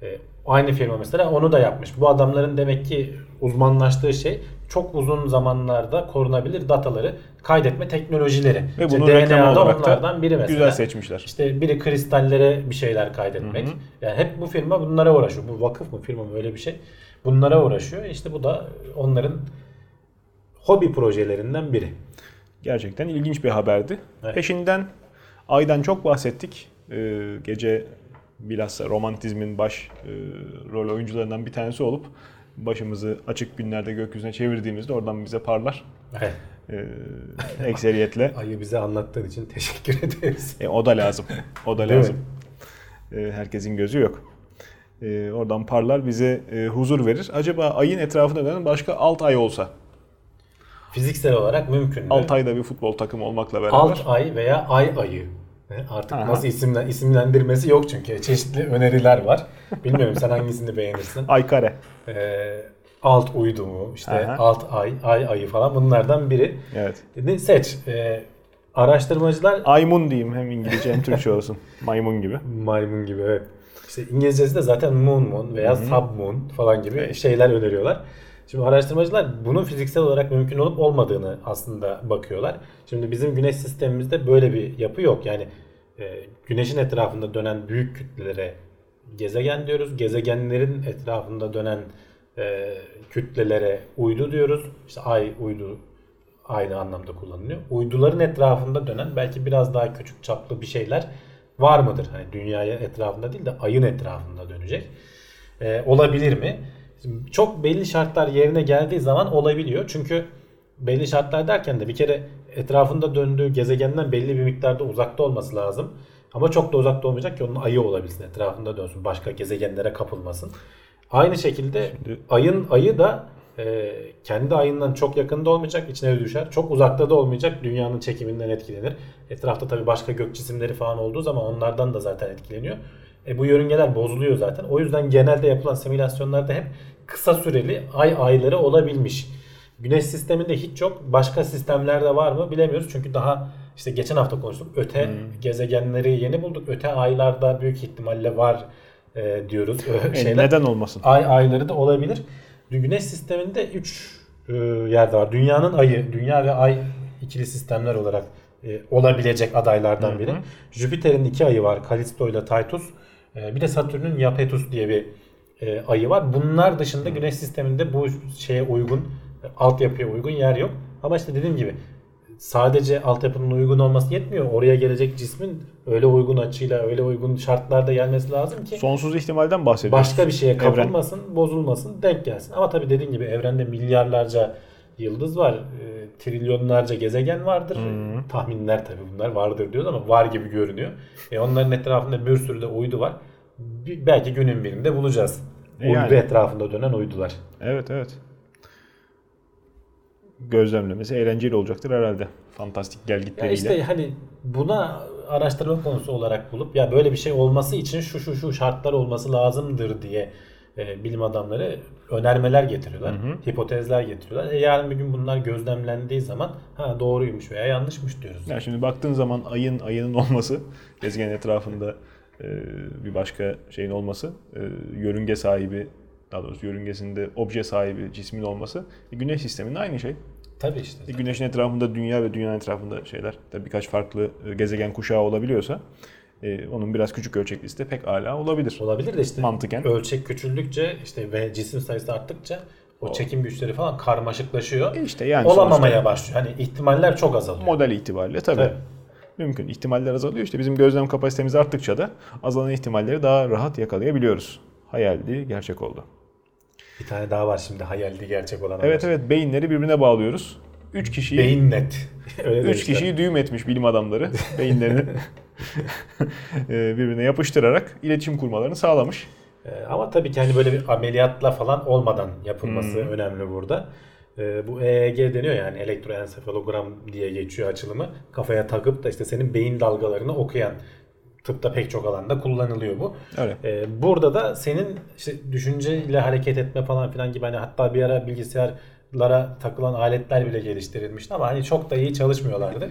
Ee, aynı firma mesela onu da yapmış. Bu adamların demek ki uzmanlaştığı şey çok uzun zamanlarda korunabilir dataları kaydetme teknolojileri. Ve İşte DNA'da onlardan biri mesela. güzel seçmişler. İşte biri kristallere bir şeyler kaydetmek. Hı hı. Yani hep bu firma bunlara uğraşıyor. Bu vakıf mı firma mı öyle bir şey. Bunlara uğraşıyor. İşte bu da onların hobi projelerinden biri. Gerçekten ilginç bir haberdi. Evet. Peşinden Ay'dan çok bahsettik. Ee, gece bilhassa romantizmin baş e, rol oyuncularından bir tanesi olup başımızı açık günlerde gökyüzüne çevirdiğimizde oradan bize parlar. Evet. Ee, ekseriyetle. Ayı bize anlattığın için teşekkür ederiz. E, o da lazım. O da lazım. E, herkesin gözü yok. E, oradan parlar bize e, huzur verir. Acaba ayın etrafında dönen başka alt ay olsa? Fiziksel olarak mümkün mü? Alt ayda bir futbol takımı olmakla beraber. Alt ay veya ay ayı. Artık Aha. nasıl isimlen, isimlendirmesi yok çünkü. Çeşitli öneriler var. Bilmiyorum sen hangisini beğenirsin. Ay kare. Ee, alt uydu mu, işte Aha. alt ay, ay ayı falan bunlardan biri. Evet. Ne seç. Ee, araştırmacılar Aymun diyeyim hem İngilizce hem Türkçe olsun. Maymun gibi. maymun gibi evet. İşte İngilizcesi de zaten moon moon veya sub moon falan gibi şeyler öneriyorlar. Şimdi araştırmacılar bunun fiziksel olarak mümkün olup olmadığını aslında bakıyorlar. Şimdi bizim güneş sistemimizde böyle bir yapı yok. Yani e, güneşin etrafında dönen büyük kütlelere gezegen diyoruz. Gezegenlerin etrafında dönen e, kütlelere uydu diyoruz. İşte ay uydu aynı anlamda kullanılıyor. Uyduların etrafında dönen belki biraz daha küçük çaplı bir şeyler var mıdır? Hani dünyaya etrafında değil de ayın etrafında dönecek. Ee, olabilir mi? Şimdi çok belli şartlar yerine geldiği zaman olabiliyor. Çünkü belli şartlar derken de bir kere etrafında döndüğü gezegenden belli bir miktarda uzakta olması lazım. Ama çok da uzakta olmayacak ki onun ayı olabilsin. Etrafında dönsün. Başka gezegenlere kapılmasın. Aynı şekilde Şimdi- ayın ayı da e, kendi ayından çok yakında olmayacak, içine düşer. Çok uzakta da olmayacak, dünyanın çekiminden etkilenir. Etrafta tabii başka gök cisimleri falan olduğu zaman onlardan da zaten etkileniyor. E, bu yörüngeler bozuluyor zaten. O yüzden genelde yapılan simülasyonlarda hep kısa süreli ay ayları olabilmiş. Güneş sisteminde hiç yok. Başka sistemlerde var mı bilemiyoruz. Çünkü daha işte geçen hafta konuştuk. Öte gezegenleri yeni bulduk. Öte aylarda büyük ihtimalle var e, diyoruz. E, Şeyler neden olmasın? ay ayları da olabilir. Güneş sisteminde 3 yerde var. Dünyanın ayı, dünya ve ay ikili sistemler olarak e, olabilecek adaylardan biri. Jüpiter'in iki ayı var. Kalisto ile Titus. E, bir de Satürn'ün Iapetus diye bir e, ayı var. Bunlar dışında Güneş sisteminde bu şeye uygun, e, altyapıya uygun yer yok. Ama işte dediğim gibi sadece altyapının uygun olması yetmiyor. Oraya gelecek cismin öyle uygun açıyla, öyle uygun şartlarda gelmesi lazım ki Sonsuz ihtimalden bahsediyoruz. başka bir şeye Evren. kapılmasın, bozulmasın, denk gelsin. Ama tabii dediğin gibi evrende milyarlarca yıldız var. e, trilyonlarca gezegen vardır. Tahminler tabii bunlar vardır diyoruz ama var gibi görünüyor. E onların etrafında bir sürü de uydu var. Bir- belki günün birinde bulacağız. E Uydu yani. etrafında dönen uydular. Evet evet. Gözlemlemesi eğlenceli olacaktır herhalde. Fantastik Ya gelgitleriyle. işte hani buna araştırma konusu olarak bulup ya böyle bir şey olması için şu şu şu şartlar olması lazımdır diye e, bilim adamları önermeler getiriyorlar. Hipotezler getiriyorlar. E, yarın bir gün bunlar gözlemlendiği zaman ha doğruymuş veya yanlışmış diyoruz. Yani şimdi baktığın zaman ayın ayının olması, gezegenin etrafında e, bir başka şeyin olması, e, yörünge sahibi, daha doğrusu yörüngesinde obje sahibi cismin olması, e, güneş sisteminde aynı şey. Tabii işte. E, güneşin etrafında dünya ve dünyanın etrafında şeyler, tabii birkaç farklı e, gezegen kuşağı olabiliyorsa, e, onun biraz küçük ölçekli de pek ala olabilir. Olabilir de işte Mantıken. ölçek küçüldükçe işte ve cisim sayısı arttıkça o çekim güçleri falan karmaşıklaşıyor. E işte yani Olamamaya başlıyor. Hani ihtimaller çok azalıyor. model itibariyle tabii. Tabii. Mümkün. İhtimaller azalıyor. İşte bizim gözlem kapasitemiz arttıkça da azalan ihtimalleri daha rahat yakalayabiliyoruz. Hayaldi, gerçek oldu. Bir tane daha var şimdi hayaldi gerçek olan. Evet evet beyinleri birbirine bağlıyoruz. Üç kişiyi Beyin net. Öyle üç demişler. kişiyi düğüm etmiş bilim adamları beyinlerini e, birbirine yapıştırarak iletişim kurmalarını sağlamış. Ee, ama tabii ki hani böyle bir ameliyatla falan olmadan yapılması Hmm. önemli burada. Ee, bu EEG deniyor yani elektroensefalogram diye geçiyor açılımı. Kafaya takıp da işte senin beyin dalgalarını okuyan tıpta pek çok alanda kullanılıyor bu. Öyle. Ee, burada da senin işte düşünceyle hareket etme falan filan gibi hani hatta bir ara bilgisayarlara takılan aletler bile geliştirilmişti ama hani çok da iyi çalışmıyorlardı.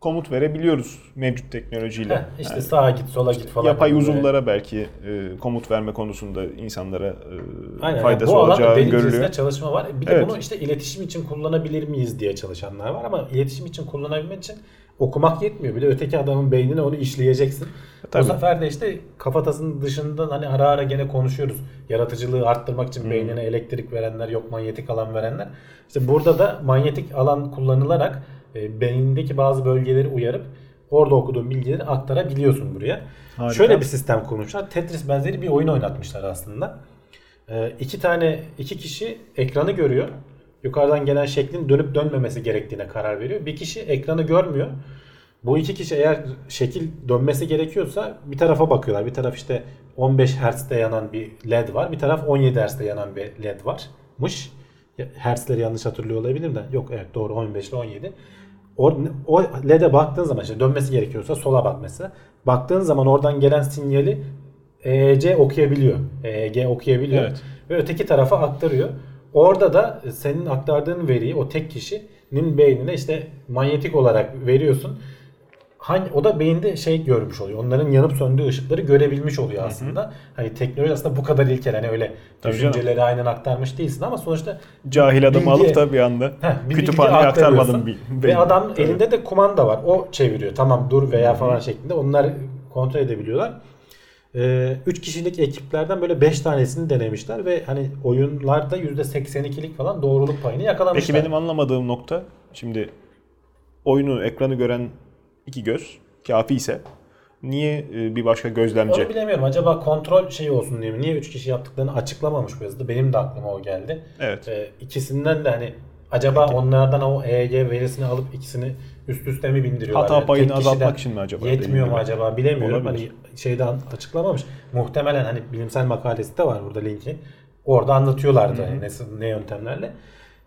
komut verebiliyoruz mevcut teknolojiyle. Heh, işte Yani sağa git sola git falan. yapay uzuvlara belki e, komut verme konusunda insanlara e, Aynen, faydası bu alanda olacağı görülüyor. çalışma var. Bir de Evet. bunu işte iletişim için kullanabilir miyiz diye çalışanlar var ama iletişim için kullanabilmek için okumak yetmiyor. Bir de öteki adamın beynine onu işleyeceksin. Tabii. O sefer de işte kafatasının dışından hani ara ara gene konuşuyoruz. Yaratıcılığı arttırmak için beynine elektrik verenler yok manyetik alan verenler. İşte burada da manyetik alan kullanılarak e, beynindeki bazı bölgeleri uyarıp orada okuduğun bilgileri aktarabiliyorsun buraya. Harika. Şöyle bir sistem kurmuşlar. Tetris benzeri bir oyun oynatmışlar aslında. Ee, iki tane iki kişi ekranı görüyor. Yukarıdan gelen şeklin dönüp dönmemesi gerektiğine karar veriyor. Bir kişi ekranı görmüyor. Bu iki kişi eğer şekil dönmesi gerekiyorsa bir tarafa bakıyorlar. Bir taraf işte 15 Hz'de yanan bir led var. Bir taraf 17 Hz'de yanan bir led varmış. Hertzleri yanlış hatırlıyor olabilirim de. Yok evet doğru 15 ile 17. O, o LED'e baktığın zaman işte dönmesi gerekiyorsa sola bak mesela. Baktığın zaman oradan gelen sinyali EEC okuyabiliyor. EEG okuyabiliyor. Evet. Ve öteki tarafa aktarıyor. Orada da senin aktardığın veriyi o tek kişinin beynine işte manyetik olarak veriyorsun. Hangi, o da beyinde şey görmüş oluyor. Onların yanıp söndüğü ışıkları görebilmiş oluyor aslında. Hani teknoloji aslında bu kadar ilkel. Hani öyle Tabii canım. düşünceleri aynen aktarmış değilsin ama sonuçta Cahil Bilgi- alıp da bir anda Heh, bir kütüphaneye aktarmadım. bir- Ve adam Tabii. elinde de kumanda var. O çeviriyor. Tamam dur veya falan şeklinde. Onlar kontrol edebiliyorlar. 3 kişilik ekiplerden böyle 5 tanesini denemişler ve hani oyunlarda %82'lik falan doğruluk payını yakalamışlar. Peki benim anlamadığım nokta şimdi oyunu ekranı gören iki göz kafi ise niye e, bir başka gözlemci? Onu bilemiyorum. Acaba kontrol şeyi olsun diye mi? Niye 3 kişi yaptıklarını açıklamamış bu yazıda? Benim de aklıma o geldi. Evet. Ee, ikisinden de hani acaba onlardan o EEG verisini alıp ikisini üst üste mi bindiriyorlar? Hata Yani payını azaltmak için mi acaba? Yetmiyor mu acaba bilemiyorum. Olabilir. Hani şeyden açıklamamış. Muhtemelen hani bilimsel makalesi de var burada linki. Orada anlatıyorlardı hani nasıl ne yöntemlerle.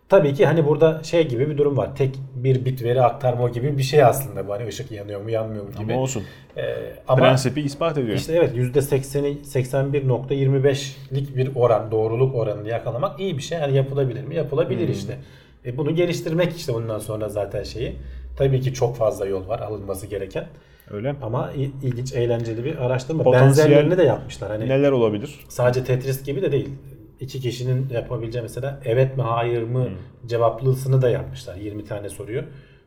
Tabii ki hani burada şey gibi bir durum var. Tek bir bit veri aktarma gibi bir şey aslında bu. Hani ışık yanıyor mu yanmıyor mu gibi. Ama olsun. Ee, ama Prensibi ispat ediyor. işte evet %80'i 81.25'lik bir oran doğruluk oranını yakalamak iyi bir şey. Yani yapılabilir mi? Yapılabilir işte. E bunu geliştirmek işte bundan sonra zaten şeyi. Tabii ki çok fazla yol var alınması gereken. Öyle. Ama il- ilginç, eğlenceli bir araştırma. Potansiyel- Benzerlerini de yapmışlar. Hani Neler olabilir? sadece Tetris gibi de değil. İki kişinin yapabileceği mesela evet mi hayır mı cevaplısını da yapmışlar. 20 tane soruyor.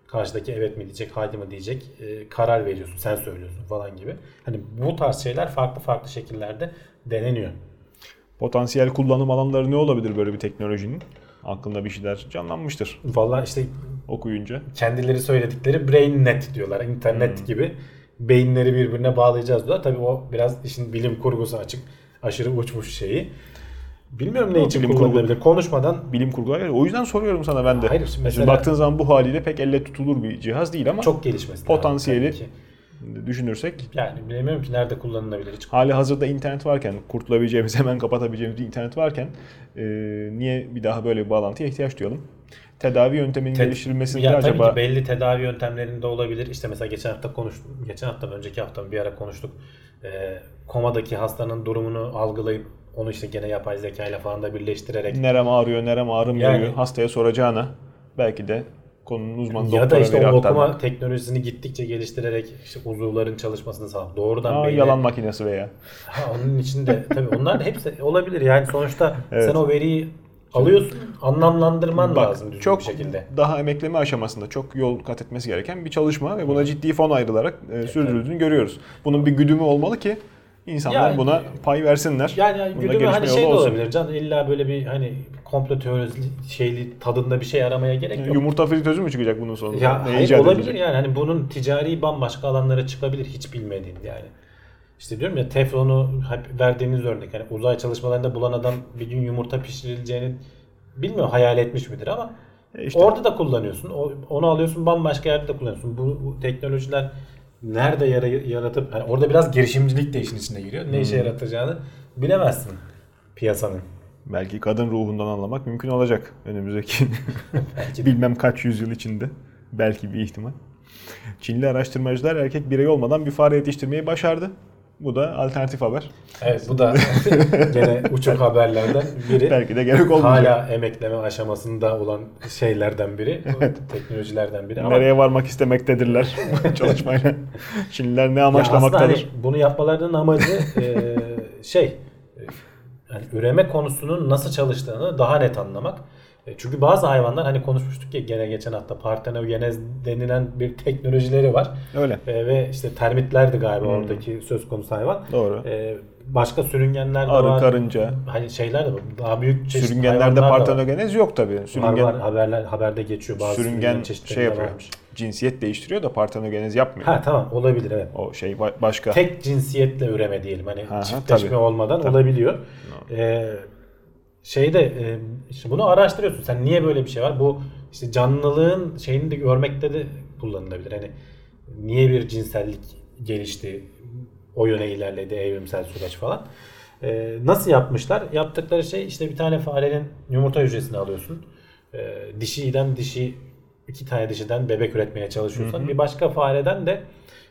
Karşıdaki evet mi diyecek, hayır mı diyecek. e, karar veriyorsun, sen söylüyorsun falan gibi. Hani bu tarz şeyler farklı farklı şekillerde deneniyor. Potansiyel kullanım alanları ne olabilir böyle bir teknolojinin? Aklında bir şeyler canlanmıştır Vallahi işte okuyunca. kendileri söyledikleri brain net diyorlar. internet gibi beyinleri birbirine bağlayacağız diyorlar. Tabii o biraz işin bilim kurgusu açık. Aşırı uçmuş şeyi. Bilmiyorum ne için bilim kullanılabilir. Konuşmadan Bilim kurgular. O yüzden soruyorum sana ben de. Hayır, şimdi Şimdi mesela- baktığın zaman bu haliyle pek elle tutulur bir cihaz değil ama çok gelişmesi Potansiyeli- düşünürsek Yani bilemiyorum ki nerede kullanılabilir hiç. hali hazırda internet varken, kurtulabileceğimiz, hemen kapatabileceğimiz bir internet varken e, niye bir daha böyle bir bağlantıya ihtiyaç duyalım? Tedavi yönteminin Te- geliştirilmesinde ya acaba tabii ki belli tedavi yöntemlerinde olabilir. İşte mesela geçen hafta konuştuk. Geçen hafta önceki hafta bir ara konuştuk. Ee, komadaki hastanın durumunu algılayıp onu işte gene yapay zeka ile falan da birleştirerek nerem ağrıyor, nerem ağrımıyor Yani- hastaya soracağına belki de konunun uzmanı ya da işte o okuma aktarmak. teknolojisini gittikçe geliştirerek işte uzuvların çalışmasını sağlamak. Doğrudan Aa, beyne- yalan makinesi veya. Ha, onun içinde tabii onlar hepsi olabilir. Yani sonuçta Evet. sen o veriyi alıyorsun, anlamlandırman Bak lazım düzgün çok bir şekilde. daha emekleme aşamasında çok yol kat etmesi gereken bir çalışma ve buna ciddi fon ayrılarak e, sürdürüldüğünü görüyoruz. Bunun bir güdümü olmalı ki insanlar Yani- buna pay versinler. Yani, yani güdümü hani şey de olsun. olabilir. Can illa böyle bir hani komplo teorisi şeyli tadında bir şey aramaya gerek yok. Yumurta fritözü mü çıkacak bunun sonunda? Ya Ne hayır, olabilir edilecek? yani hani bunun ticari bambaşka alanlara çıkabilir hiç bilmediğin yani. İşte diyorum ya teflonu hep verdiğimiz örnek hani uzay çalışmalarında bulan adam bir gün yumurta pişirileceğini bilmiyor hayal etmiş midir ama E işte. orada da kullanıyorsun. Onu alıyorsun bambaşka yerde de kullanıyorsun. Bu, bu teknolojiler nerede yara, yaratıp hani orada biraz girişimcilik de işin içine giriyor. Ne işe Hmm. yaratacağını bilemezsin piyasanın. Belki kadın ruhundan anlamak mümkün olacak önümüzdeki bilmem kaç yüzyıl içinde. Belki bir ihtimal. Çinli araştırmacılar erkek birey olmadan bir fare yetiştirmeyi başardı. Bu da alternatif haber. Evet bu da gene uçuk haberlerden biri. Belki de gerek olmayacak. Hala emekleme aşamasında olan şeylerden biri. Teknolojilerden biri. Ama Nereye varmak istemektedirler çalışmayla. Şimdiler ne Ya amaçlamaktadır? hani bunu yapmalarının amacı e, şey e, yani üreme konusunun nasıl çalıştığını daha net anlamak. E, Çünkü bazı hayvanlar hani konuşmuştuk ya gene geçen hafta partenogenez denilen bir teknolojileri var. Öyle. E, ve işte termitlerdi galiba oradaki söz konusu hayvan. Hmm. Doğru. E, başka sürüngenler de Arı, var. karınca. Hani şeyler de var. Daha büyük çeşitli Sürüngenlerde var. partenogenez yok tabii. Var, Sürüngen, var. Haberler, haberde geçiyor bazı sürüngen çeşitleri şey yapıyor. varmış. Cinsiyet değiştiriyor da partenogenez yapmıyor. Ha tamam olabilir evet. O şey ba- başka. tek cinsiyetle üreme diyelim hani Ha, çiftleşme tabii. olmadan Tabii. olabiliyor. Ee, şeyde e, işte bunu araştırıyorsun. Sen niye böyle bir şey var? Bu işte canlılığın şeyini de görmekte de kullanılabilir. Hani niye bir cinsellik gelişti? O yöne ilerledi evrimsel süreç falan. Ee, nasıl yapmışlar? Yaptıkları şey işte bir tane farenin yumurta hücresini alıyorsun. Ee, dişiden dişi iki tane dişiden bebek üretmeye çalışıyorsan bir başka fareden de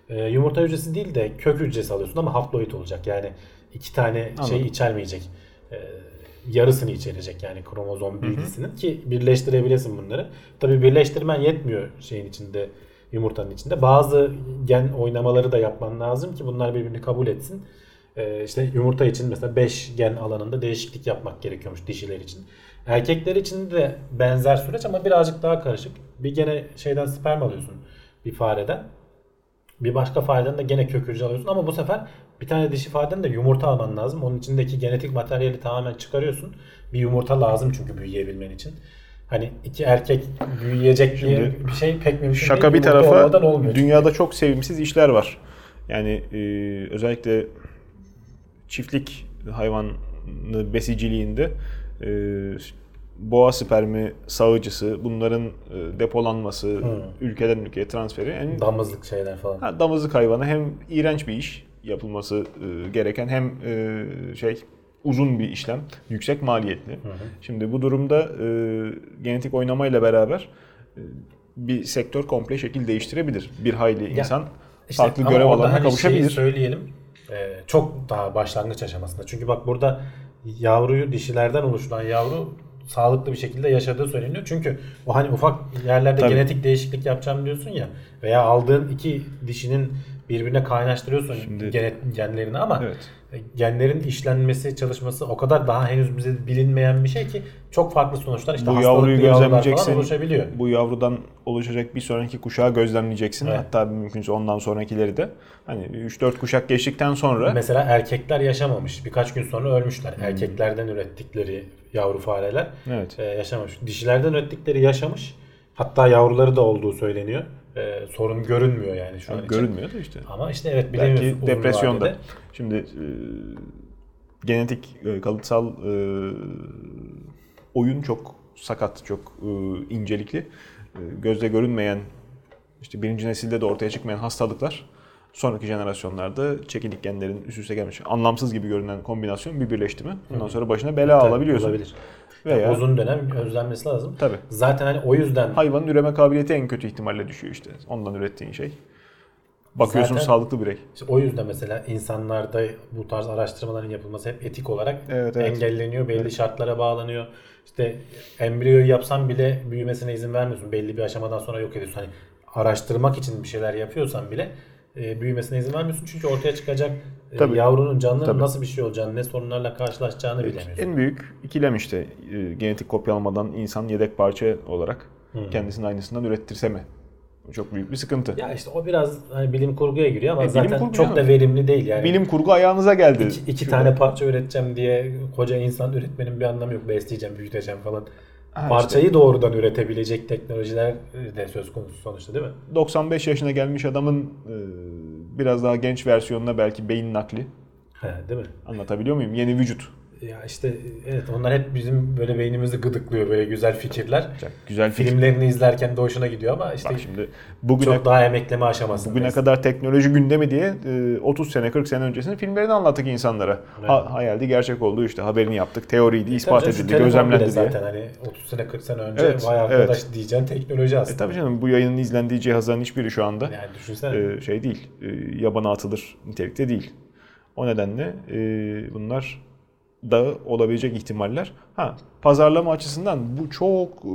e, yumurta hücresi değil de kök hücresi alıyorsun ama haploid olacak. Yani iki tane şey içermeyecek. Ee, yarısını içerecek yani kromozom bilgisinin ki birleştirebilesin bunları. Tabii birleştirmen yetmiyor şeyin içinde yumurtanın içinde. Bazı gen oynamaları da yapman lazım ki bunlar birbirini kabul etsin. Ee, işte yumurta için mesela 5 gen alanında değişiklik yapmak gerekiyormuş dişiler için. Erkekler için de benzer süreç ama birazcık daha karışık. Bir gene şeyden sperm alıyorsun bir fareden. Bir başka fareden de gene kök hücre alıyorsun ama bu sefer bir tane dişi fareden de yumurta alman lazım. Onun içindeki genetik materyali tamamen çıkarıyorsun. Bir yumurta lazım çünkü büyüyebilmen için. Hani iki erkek büyüyecek diye Şimdi bir şey pek mümkün Şaka değil. bir Yumurta tarafa dünyada çok sevimsiz işler var. Yani e, özellikle çiftlik hayvanı besiciliğinde e, boğa spermi sağıcısı, bunların e, depolanması, ülkeden ülkeye transferi en Damızlık şeyler falan. Ha, damızlık hayvanı hem iğrenç bir iş yapılması e, gereken hem e, şey uzun bir işlem, yüksek maliyetli. Şimdi bu durumda e, genetik oynamayla beraber e, bir sektör komple şekil değiştirebilir. Bir hayli insan İşte farklı görev alanına hani kavuşabilir. şeyi söyleyelim. Ee, çok daha başlangıç aşamasında. Çünkü bak burada yavruyu dişilerden oluşturan yavru sağlıklı bir şekilde yaşadığı söyleniyor. Çünkü o hani ufak yerlerde Tabii. genetik değişiklik yapacağım diyorsun ya veya aldığın iki dişinin birbirine kaynaştırıyorsun Şimdi- genet, genlerini ama Evet. e, genlerin işlenmesi, çalışması o kadar daha henüz bize bilinmeyen bir şey ki çok farklı sonuçlar işte Bu yavruyu gözlemleyeceksin. oluşabiliyor. Bu yavrudan oluşacak bir sonraki kuşağı gözlemleyeceksin. Evet. Hatta mümkünse ondan sonrakileri de. Hani 3-4 kuşak geçtikten sonra Mesela erkekler yaşamamış. Birkaç gün sonra ölmüşler. Erkeklerden ürettikleri yavru fareler evet. e, yaşamamış. Dişilerden ürettikleri yaşamış. Hatta yavruları da olduğu söyleniyor. E, sorun görünmüyor yani şu an için. görünmüyor da işte. Ama işte evet bilemiyorsun. Belki depresyonda. vadede. Şimdi e, genetik e, kalıtsal e, oyun çok sakat, çok e, incelikli. E, gözle görünmeyen, işte birinci nesilde de ortaya çıkmayan hastalıklar sonraki jenerasyonlarda çekinik genlerin üst üste gelmiş. Anlamsız gibi görünen kombinasyon bir birleştirme. Ondan sonra başına bela Tabii, alabiliyorsun. Olabilir. Veya Yani uzun dönem özlenmesi lazım. tabii. Zaten hani o yüzden Hayvanın üreme kabiliyeti en kötü ihtimalle düşüyor işte. Ondan ürettiğin şey. Bakıyorsun Zaten- sağlıklı birey. işte o yüzden mesela insanlarda bu tarz araştırmaların yapılması hep etik olarak Evet, evet. engelleniyor. Belli şartlara bağlanıyor. İşte embriyoyu yapsan bile büyümesine izin vermiyorsun. Belli bir aşamadan sonra yok ediyorsun. Hani araştırmak için bir şeyler yapıyorsan bile e, büyümesine izin vermiyorsun. Çünkü ortaya çıkacak e, Tabii. yavrunun canlının Tabii. nasıl bir şey olacağını, ne sorunlarla karşılaşacağını bilemiyorsun. En büyük ikilem işte e, genetik kopyalamadan insan yedek parça olarak kendisinin aynısından ürettirse mi? Çok büyük bir sıkıntı. Ya işte o biraz hani bilim kurguya giriyor ama E, zaten kurgu çok canım. da verimli değil yani. Bilim kurgu ayağınıza geldi. İki, iki Şurada. tane parça üreteceğim diye koca insan üretmenin bir anlamı yok. Besleyeceğim, büyüteceğim falan. Ha, Parçayı doğrudan üretebilecek teknolojiler de söz konusu sonuçta değil mi? 95 yaşına gelmiş adamın e, biraz daha genç versiyonuna belki beyin nakli. He, değil mi? Anlatabiliyor muyum? Yeni vücut. Ya işte evet onlar hep bizim böyle beynimizi gıdıklıyor böyle güzel fikirler. Güzel fikir. Filmlerini izlerken de hoşuna gidiyor ama işte Bak şimdi bugüne çok daha emekleme aşamasında. Bugüne kadar teknoloji gündemi diye e, 30 sene 40 sene öncesinin filmlerini anlattık insanlara. Ha, hayaldi gerçek oldu işte haberini yaptık. Teoriydi, ispat edildi, gözlemlendi diye. zaten hani 30 sene 40 sene önce Evet, vay arkadaş evet. diyeceğin teknoloji E aslında. tabii canım bu yayının izlendiği cihazların hiçbiri şu anda Yani düşünsene. e, şey değil, e, yabana atılır nitelikte değil. O nedenle e, bunlar da olabilecek ihtimaller. Ha pazarlama açısından bu çok e,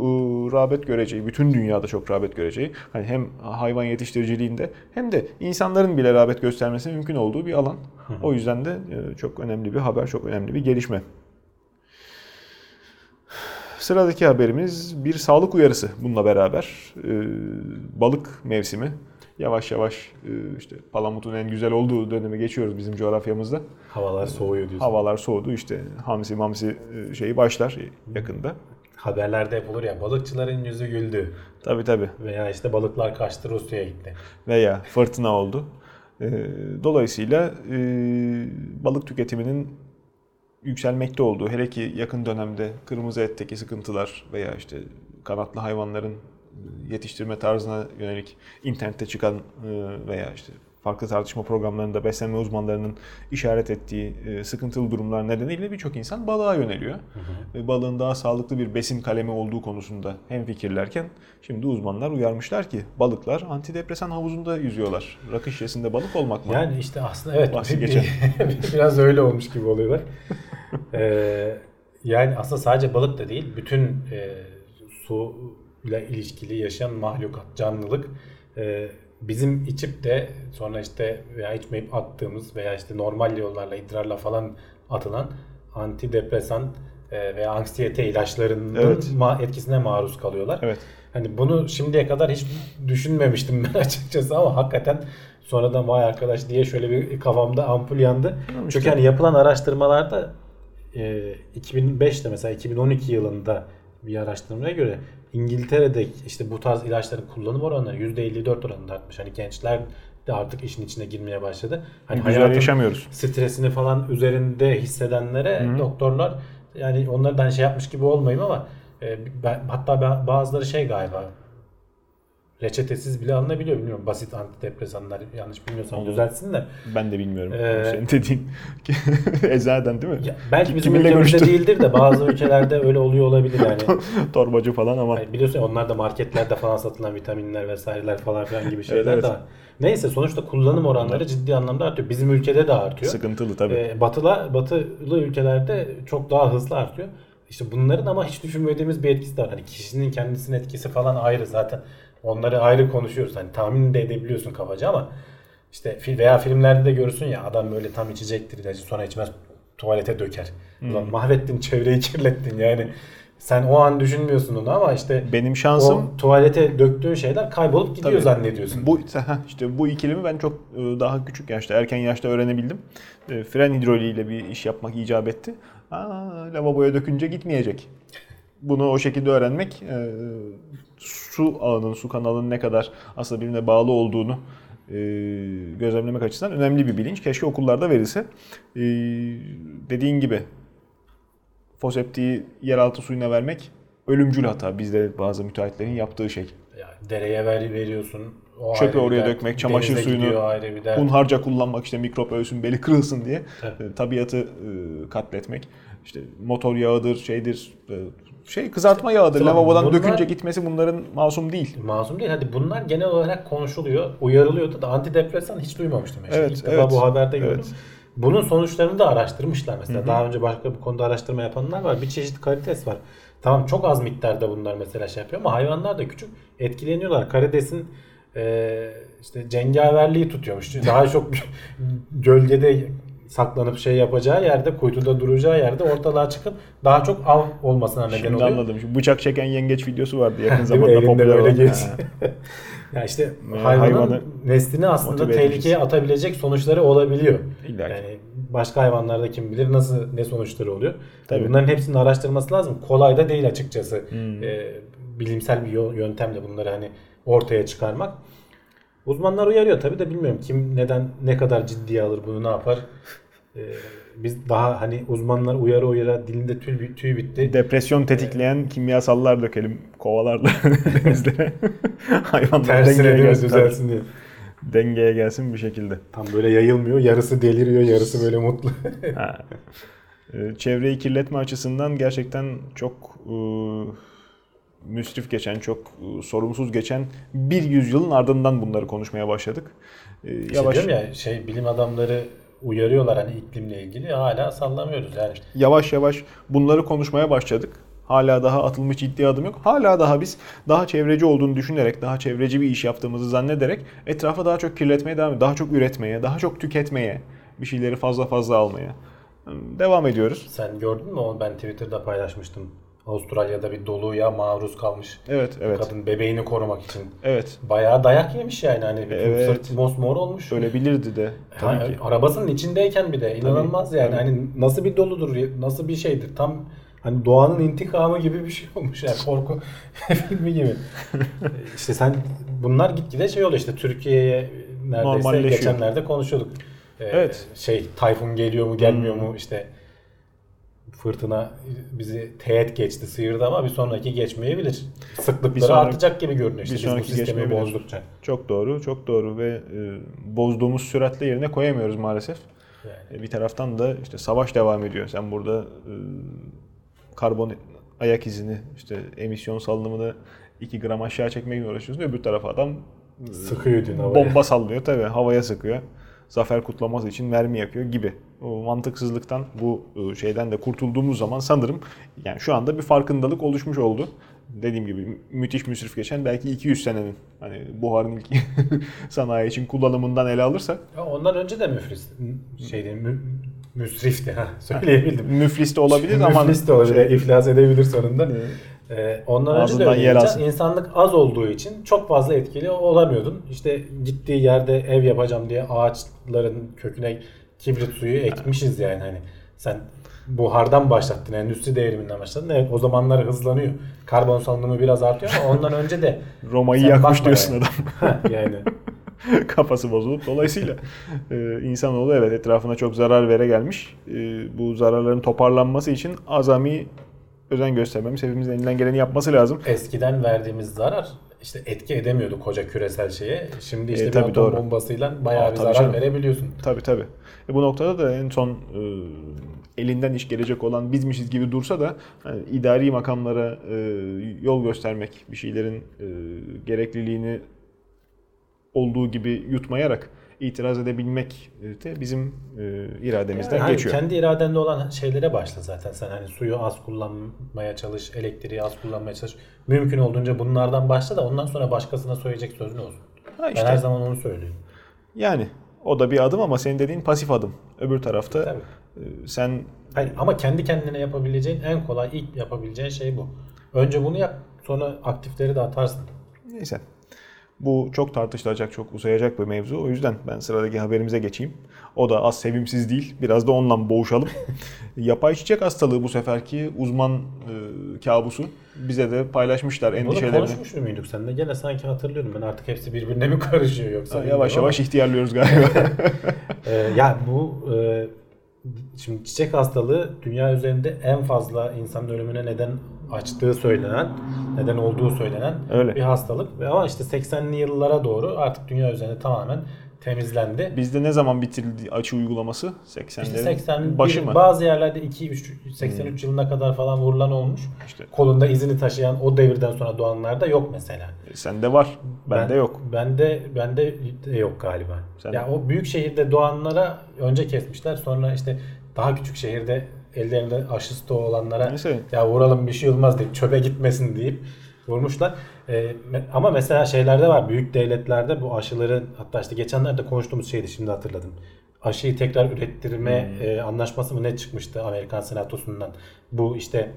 rağbet göreceği, bütün dünyada çok rağbet göreceği. Hani hem hayvan yetiştiriciliğinde hem de insanların bile rağbet göstermesi mümkün olduğu bir alan. O yüzden de e, çok önemli bir haber, çok önemli bir gelişme. Sıradaki haberimiz bir sağlık uyarısı bununla beraber. E, balık mevsimi. Yavaş yavaş e, işte palamutun en güzel olduğu dönemi geçiyoruz bizim coğrafyamızda. Havalar soğuyor diyorsun. Havalar soğudu işte hamsi mamsi e, şeyi başlar yakında. Haberlerde hep olur ya balıkçıların yüzü güldü. Tabi tabi Veya işte balıklar kaçtı Rusya'ya gitti. veya fırtına oldu. E, Dolayısıyla e, balık tüketiminin yükselmekte olduğu hele ki yakın dönemde kırmızı etteki sıkıntılar veya işte kanatlı hayvanların yetiştirme tarzına yönelik internette çıkan e, veya işte farklı tartışma programlarında beslenme uzmanlarının işaret ettiği e, sıkıntılı durumlar nedeniyle birçok insan balığa yöneliyor. Ve balığın daha sağlıklı bir besin kalemi olduğu konusunda hem fikirlerken şimdi uzmanlar uyarmışlar ki balıklar antidepresan havuzunda yüzüyorlar. Rakı şişesinde balık olmak mı? Yani işte aslında evet Bahsi geçen. biraz öyle olmuş gibi oluyorlar. Ee, yani aslında sadece balık da değil, bütün e, su ile ilişkili yaşayan mahlukat, canlılık e, bizim içip de sonra işte veya içmeyip attığımız veya işte normal yollarla idrarla falan atılan antidepresan e, veya anksiyete ilaçlarının Evet. ma- etkisine maruz kalıyorlar. Evet. Hani bunu şimdiye kadar hiç düşünmemiştim ben açıkçası ama hakikaten sonradan vay arkadaş diye şöyle bir kafamda ampul yandı. Çünkü hani yapılan araştırmalarda e, 2005'te mesela 2012 yılında bir araştırmaya göre İngiltere'de işte bu tarz ilaçların kullanım oranı %54 oranında artmış. Hani gençler de artık işin içine girmeye başladı. Hani Güzel hayatın yaşamıyoruz. stresini falan üzerinde hissedenlere doktorlar yani onlardan şey yapmış gibi olmayayım ama e, ben, hatta bazıları şey galiba reçetesiz bile alınabiliyor bilmiyorum basit antidepresanlar yanlış bilmiyorsam Olur. düzeltsin de Ben de bilmiyorum. Ee, Senin dediğin eczaneden değil mi? ya, belki bizim Kiminle ülkemizde görüştün? değildir de bazı ülkelerde öyle oluyor olabilir yani. Torbacı falan ama Yani biliyorsun onlar da marketlerde falan satılan vitaminler vesaireler falan filan gibi şeyler Evet, evet. de var. Neyse sonuçta kullanım oranları ciddi anlamda artıyor. Bizim ülkede de artıyor. sıkıntılı tabii. Ee, batıla, batılı ülkelerde çok daha hızlı artıyor. İşte bunların ama hiç düşünmediğimiz bir etkisi de var. Hani kişinin kendisinin etkisi falan ayrı zaten. Onları ayrı konuşuyoruz. Hani tahmin de edebiliyorsun kabaca ama işte veya filmlerde de görürsün ya adam böyle tam içecektir ilacı sonra içmez tuvalete döker. Ulan mahvettin çevreyi kirlettin yani. Sen o an düşünmüyorsun onu ama işte Benim şansım o tuvalete döktüğün şeyler kaybolup gidiyor Tabii. zannediyorsun. Bu işte bu ikilimi ben çok e, daha küçük yaşta, erken yaşta öğrenebildim. E, Fren hidroliğiyle bir iş yapmak icap etti. Aa, lavaboya dökünce gitmeyecek. Bunu o şekilde öğrenmek e, su ağının, su kanalının ne kadar aslında birbirine bağlı olduğunu e, gözlemlemek açısından önemli bir bilinç. Keşke okullarda verilse. E, dediğin gibi foseptiği yeraltı suyuna vermek ölümcül hata. Bizde bazı müteahhitlerin yaptığı şey. Ya dereye ver, veriyorsun. O Çöpü oraya dert. dökmek, çamaşır suyunu. Hunharca kullanmak işte mikrop ölsün beli kırılsın diye Tabii. e, tabiatı katletmek. İşte motor yağıdır, şeydir, şey kızartma yağıdır. Tamam, Lavabodan bunlar- dökünce gitmesi bunların masum değil. Masum değil. Hadi bunlar genel olarak konuşuluyor, uyarılıyordu da antidepresan hiç duymamıştım. Yani. Evet, İlk defa evet, bu haberde gördüm. evet. Bunun sonuçlarını da araştırmışlar mesela. Daha önce başka bir konuda araştırma yapanlar var. Bir çeşit karides var. Tamam çok az miktarda bunlar mesela şey yapıyor ama hayvanlar da küçük etkileniyorlar. Karidesin e, işte cengaverliği tutuyormuş. Daha çok gölgede saklanıp şey yapacağı yerde, kuytuda duracağı yerde ortalığa çıkıp daha çok av olmasına neden Şimdi oluyor. anladım. Şu bıçak çeken yengeç videosu vardı yakın zamanda popüler olan. ya işte Ee, hayvanın hayvanı neslini aslında tehlikeye atabilecek sonuçları olabiliyor. İlla. Yani başka hayvanlarda kim bilir nasıl ne sonuçları oluyor. Tabii. Bunların hepsinin araştırması lazım. Kolay da değil açıkçası. Hmm. Ee, bilimsel bir yöntemle bunları hani ortaya çıkarmak. Uzmanlar uyarıyor tabii de bilmiyorum kim neden ne kadar ciddiye alır bunu ne yapar. Ee, biz daha hani uzmanlar uyarı uyarı dilinde tüy, tüy bitti. Depresyon tetikleyen kimyasallar dökelim kovalarla denizlere. Hayvanlar dengeye gelsin. düzelsin diye. Dengeye gelsin bir şekilde. Tam böyle yayılmıyor. Yarısı deliriyor, yarısı böyle mutlu. Ha. Ee, Çevreyi kirletme açısından gerçekten çok e, müsrif geçen, çok e, sorumsuz geçen bir yüzyılın ardından bunları konuşmaya başladık. E, Yavaş. Şey ya şey bilim adamları uyarıyorlar hani iklimle ilgili hala sallamıyoruz yani. Yavaş yavaş bunları konuşmaya başladık. Hala daha atılmış ciddi adım yok. Hala daha biz daha çevreci olduğunu düşünerek, daha çevreci bir iş yaptığımızı zannederek etrafa daha çok kirletmeye devam daha çok üretmeye, daha çok tüketmeye, bir şeyleri fazla fazla almaya devam ediyoruz. Sen gördün mü onu ben Twitter'da paylaşmıştım. Avustralya'da bir doluya maruz kalmış. Evet, evet. Kadın bebeğini korumak için. Evet. Bayağı dayak yemiş yani hani bütün Evet. sırt mosmor olmuş. Ölebilirdi de tabii Ha, ki. Arabasının içindeyken bir de inanılmaz yani. Hani nasıl bir doludur, nasıl bir şeydir. Tam hani doğanın intikamı gibi bir şey olmuş yani korku filmi gibi. işte sen bunlar gitgide şey oluyor işte Türkiye'ye neredeyse geçenlerde konuşuyorduk. Ee, Evet. Şey tayfun geliyor mu gelmiyor mu işte fırtına bizi teğet geçti sıyırdı ama bir sonraki geçmeyebilir. Sıklıkları Bir sonraki- artacak gibi görünüyor işte bir biz bu sonraki sistemi bozdukça. Çok doğru, çok doğru ve e, bozduğumuz süratle yerine koyamıyoruz maalesef. Yani. E, Bir taraftan da işte savaş devam ediyor. Sen burada e, karbon ayak izini, işte emisyon salınımını 2 gram aşağı çekmeye uğraşıyorsun. Öbür tarafa adam e, Sıkıyor havaya. bomba sallıyor tabii havaya sıkıyor. Zafer kutlaması için mermi yakıyor gibi. Mantıksızlıktan bu e, şeyden de kurtulduğumuz zaman sanırım yani şu anda bir farkındalık oluşmuş oldu. Dediğim gibi mü- müthiş müsrif geçen belki 200 senenin hani buharın ilk sanayi için kullanımından ele alırsak Ya ondan önce de müfris şeydi mü, müsrifti ha söyleyebildim. müflis de olabilir ama Müflis de olabilir. şey- iflas edebilir sonunda. Ee, ondan önce de öyle. İnsanlık az olduğu için çok fazla etkili olamıyordun. İşte gittiği yerde ev yapacağım diye ağaçların köküne kibrit suyu ekmişiz yani hani. Sen buhardan başlattın, endüstri devriminden başladın. Evet o zamanlar hızlanıyor. Karbon salınımı biraz artıyor ama ondan önce de Roma'yı yakmış diyorsun yani. adam. yani Kafası bozulup dolayısıyla e, insanoğlu evet etrafına çok zarar vere gelmiş. E, bu zararların toparlanması için azami özen göstermemiz, hepimizin elinden geleni yapması lazım. eskiden verdiğimiz zarar işte etki edemiyordu koca küresel şeye. Şimdi işte E, bir tabii atom doğru. bombasıyla bayağı Aa, bir zarar canım. verebiliyorsun. Tabii tabii. E, bu noktada da en son e, elinden iş gelecek olan bizmişiz gibi dursa da hani, idari makamlara e, yol göstermek, bir şeylerin e, gerekliliğini olduğu gibi yutmayarak itiraz edebilmek de bizim e, irademizden Yani geçiyor. kendi iradende olan şeylere başla zaten. Sen hani suyu az kullanmaya çalış, elektriği az kullanmaya çalış. Mümkün olduğunca bunlardan başla da ondan sonra başkasına söyleyecek sözün olsun. Ha işte. Ben her zaman onu söylüyorum. Yani o da bir adım ama senin dediğin pasif adım. Öbür tarafta Tabii. e, sen Hayır, ama kendi kendine yapabileceğin en kolay ilk yapabileceğin şey bu. Önce bunu yap, sonra aktifleri de atarsın. neyse. Bu çok tartışılacak, çok uzayacak bir mevzu. O yüzden ben sıradaki haberimize geçeyim. O da az sevimsiz değil. Biraz da onunla boğuşalım. Yapay çiçek hastalığı bu seferki uzman e, kabusu. Bize de paylaşmışlar Bunu endişelerini. konuşmuş muyduk seninle? Gene sanki hatırlıyorum ben artık hepsi birbirine mi karışıyor yoksa? Yavaş bilmiyorum yavaş ihtiyarlıyoruz galiba. Ee, ya bu e, şimdi çiçek hastalığı dünya üzerinde en fazla insanın ölümüne neden açtığı söylenen, neden olduğu söylenen Öyle. bir hastalık. Ama işte 80'li yıllara doğru artık dünya üzerinde tamamen temizlendi. Bizde ne zaman bitirildi açı uygulaması? 80'lerin İşte 80 başı mı? bazı yerlerde 2 3 83 yılına kadar falan vurulan olmuş. İşte Kolunda izini taşıyan o devirden sonra doğanlarda yok mesela. sende var, bende Ben- yok. Bende bende de yok galiba. Sen- Ya o büyük şehirde doğanlara önce kesmişler. Sonra işte daha küçük şehirde ellerinde aşı stoğu olanlara Neyse. ya vuralım bir şey olmaz deyip çöpe gitmesin deyip vurmuşlar. Me- ama mesela şeylerde var büyük devletlerde bu aşıları hatta işte geçenlerde konuştuğumuz şeydi şimdi hatırladım. Aşıyı tekrar ürettirme Hmm. e, anlaşması mı ne çıkmıştı Amerikan Senatosu'ndan. Bu işte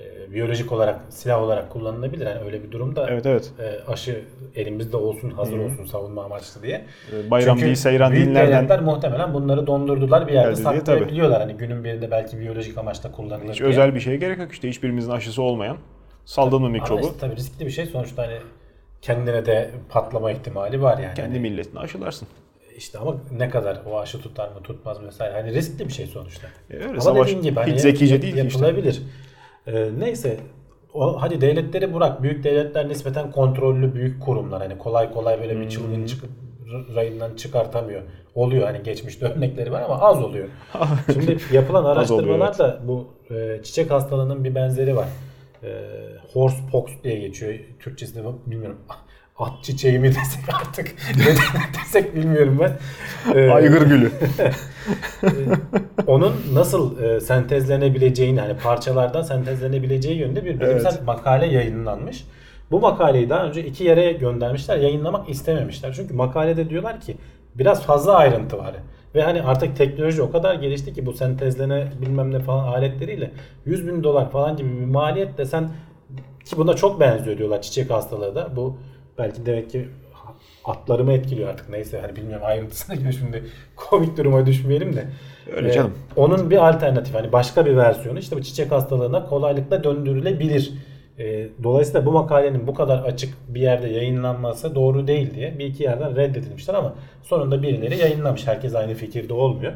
e, biyolojik olarak silah olarak kullanılabilir. Yani öyle bir durumda Evet evet. e, aşı elimizde olsun, hazır olsun savunma amaçlı diye. Ee, Bayram Çünkü değil, seyran büyük dinlerden devletler muhtemelen bunları dondurdular bir yerde saklayabiliyorlar. Hani günün birinde belki biyolojik amaçla kullanılır hiç diye. özel bir şeye gerek yok. İşte hiçbirimizin aşısı olmayan saldın mı Ama mikrobu işte tabii riskli bir şey. Sonuçta hani kendine de patlama ihtimali var yani. kendi Hani milletini aşılarsın. işte ama ne kadar o aşı tutar mı tutmaz mı vesaire. Hani riskli bir şey sonuçta. E öyle Ama savaş dediğin gibi hiç hani zekice değil ki işte. Ee, neyse o, hadi devletleri bırak. Büyük devletler nispeten kontrollü büyük kurumlar. Hani kolay kolay böyle Hmm. bir çılgın çıkıp r- rayından çıkartamıyor. Oluyor hani geçmişte örnekleri var ama az oluyor. Şimdi yapılan araştırmalarda bu e, çiçek hastalığının bir benzeri var. E, horse pox diye geçiyor. Türkçesini bilmiyorum. At çiçeği mi desek artık ne desek bilmiyorum ben. Ee, Aygır gülü. onun nasıl e, sentezlenebileceğini hani parçalardan sentezlenebileceği yönünde bir bilimsel Evet. makale yayınlanmış. Bu makaleyi daha önce iki yere göndermişler. Yayınlamak istememişler. Çünkü makalede diyorlar ki biraz fazla ayrıntı var. Ve hani artık teknoloji o kadar gelişti ki bu sentezlene bilmem ne falan aletleriyle 100 bin dolar falan gibi bir maliyet de sen ki buna çok benziyor diyorlar çiçek hastalığı da. Bu belki demek ki atlarımı etkiliyor artık neyse hani bilmiyorum ayrıntısına giriyor şimdi komik duruma düşmeyelim de. Öyle Ee, canım. onun bir alternatif hani başka bir versiyonu işte bu çiçek hastalığına kolaylıkla döndürülebilir. Ee, dolayısıyla bu makalenin bu kadar açık bir yerde yayınlanması doğru değil diye bir iki yerden reddedilmişler ama sonunda birileri yayınlamış. Herkes aynı fikirde olmuyor.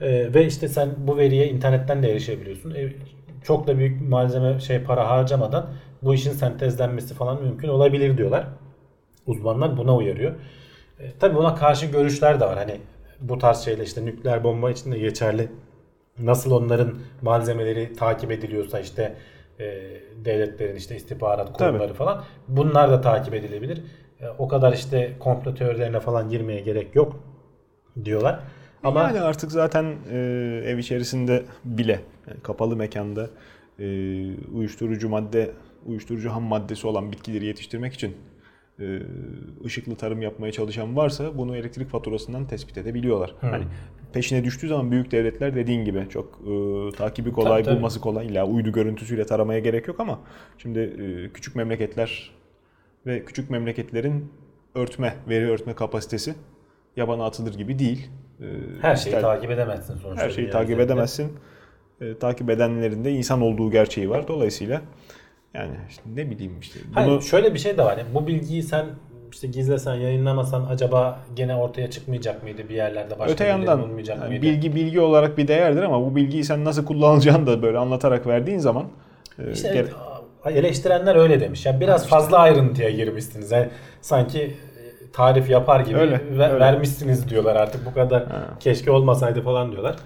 Ee, ve işte sen bu veriye internetten de erişebiliyorsun. Ee, çok da büyük malzeme şey para harcamadan bu işin sentezlenmesi falan mümkün olabilir diyorlar. Uzmanlar buna uyarıyor. E, tabii buna karşı görüşler de var. Hani bu tarz şeyler işte nükleer bomba için de geçerli. Nasıl onların malzemeleri takip ediliyorsa işte e, devletlerin işte istihbarat kurumları falan bunlar da takip edilebilir. E, o kadar işte komplo teorilerine falan girmeye gerek yok diyorlar. Ama yani artık zaten e, ev içerisinde bile yani kapalı mekanda e, uyuşturucu madde, uyuşturucu ham maddesi olan bitkileri yetiştirmek için e, ışıklı tarım yapmaya çalışan varsa bunu elektrik faturasından tespit edebiliyorlar. Hani peşine düştüğü zaman büyük devletler dediğin gibi çok e, takibi kolay, Tabii, tabii. bulması kolay. İlla uydu görüntüsüyle taramaya gerek yok ama şimdi e, küçük memleketler ve küçük memleketlerin örtme, veri örtme kapasitesi yabana atılır gibi değil. E, her şeyi ister- takip edemezsin sonuçta. her şeyi takip edemezsin. E, takip edenlerin de insan olduğu gerçeği var. Dolayısıyla yani işte ne bileyim işte bunu Hayır, şöyle bir şey de var. Yani bu bilgiyi sen işte gizlesen, yayınlamasan acaba gene ortaya çıkmayacak mıydı bir yerlerde başka öte yandan bulmayacak yani mıydı? bilgi bilgi olarak bir değerdir ama bu bilgiyi sen nasıl kullanacağını da böyle anlatarak verdiğin zaman e, İşte gere- eleştirenler öyle demiş. Yani biraz fazla ayrıntıya girmişsiniz. Yani sanki e, tarif yapar gibi Öyle, ve- öyle. vermişsiniz diyorlar artık bu kadar Ha. keşke olmasaydı falan diyorlar.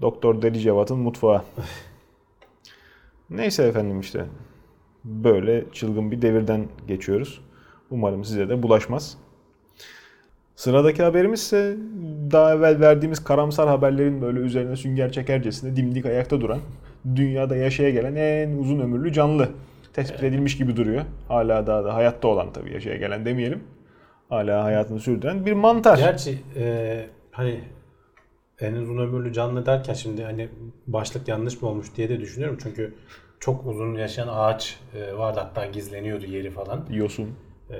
Doktor Deli Cevat'ın mutfağı. Neyse efendim işte böyle çılgın bir devirden geçiyoruz. Umarım size de bulaşmaz. Sıradaki haberimiz ise daha evvel verdiğimiz karamsar haberlerin böyle üzerine sünger çekercesine dimdik ayakta duran, dünyada yaşaya gelen en uzun ömürlü canlı tespit edilmiş gibi duruyor. Hala daha da hayatta olan tabii yaşaya gelen demeyelim. Hala hayatını sürdüren bir mantar. Gerçi e, hani en uzun ömürlü canlı derken şimdi hani başlık yanlış mı olmuş diye de düşünüyorum. Çünkü çok uzun yaşayan ağaç e, vardı hatta gizleniyordu yeri falan. Yosun. E,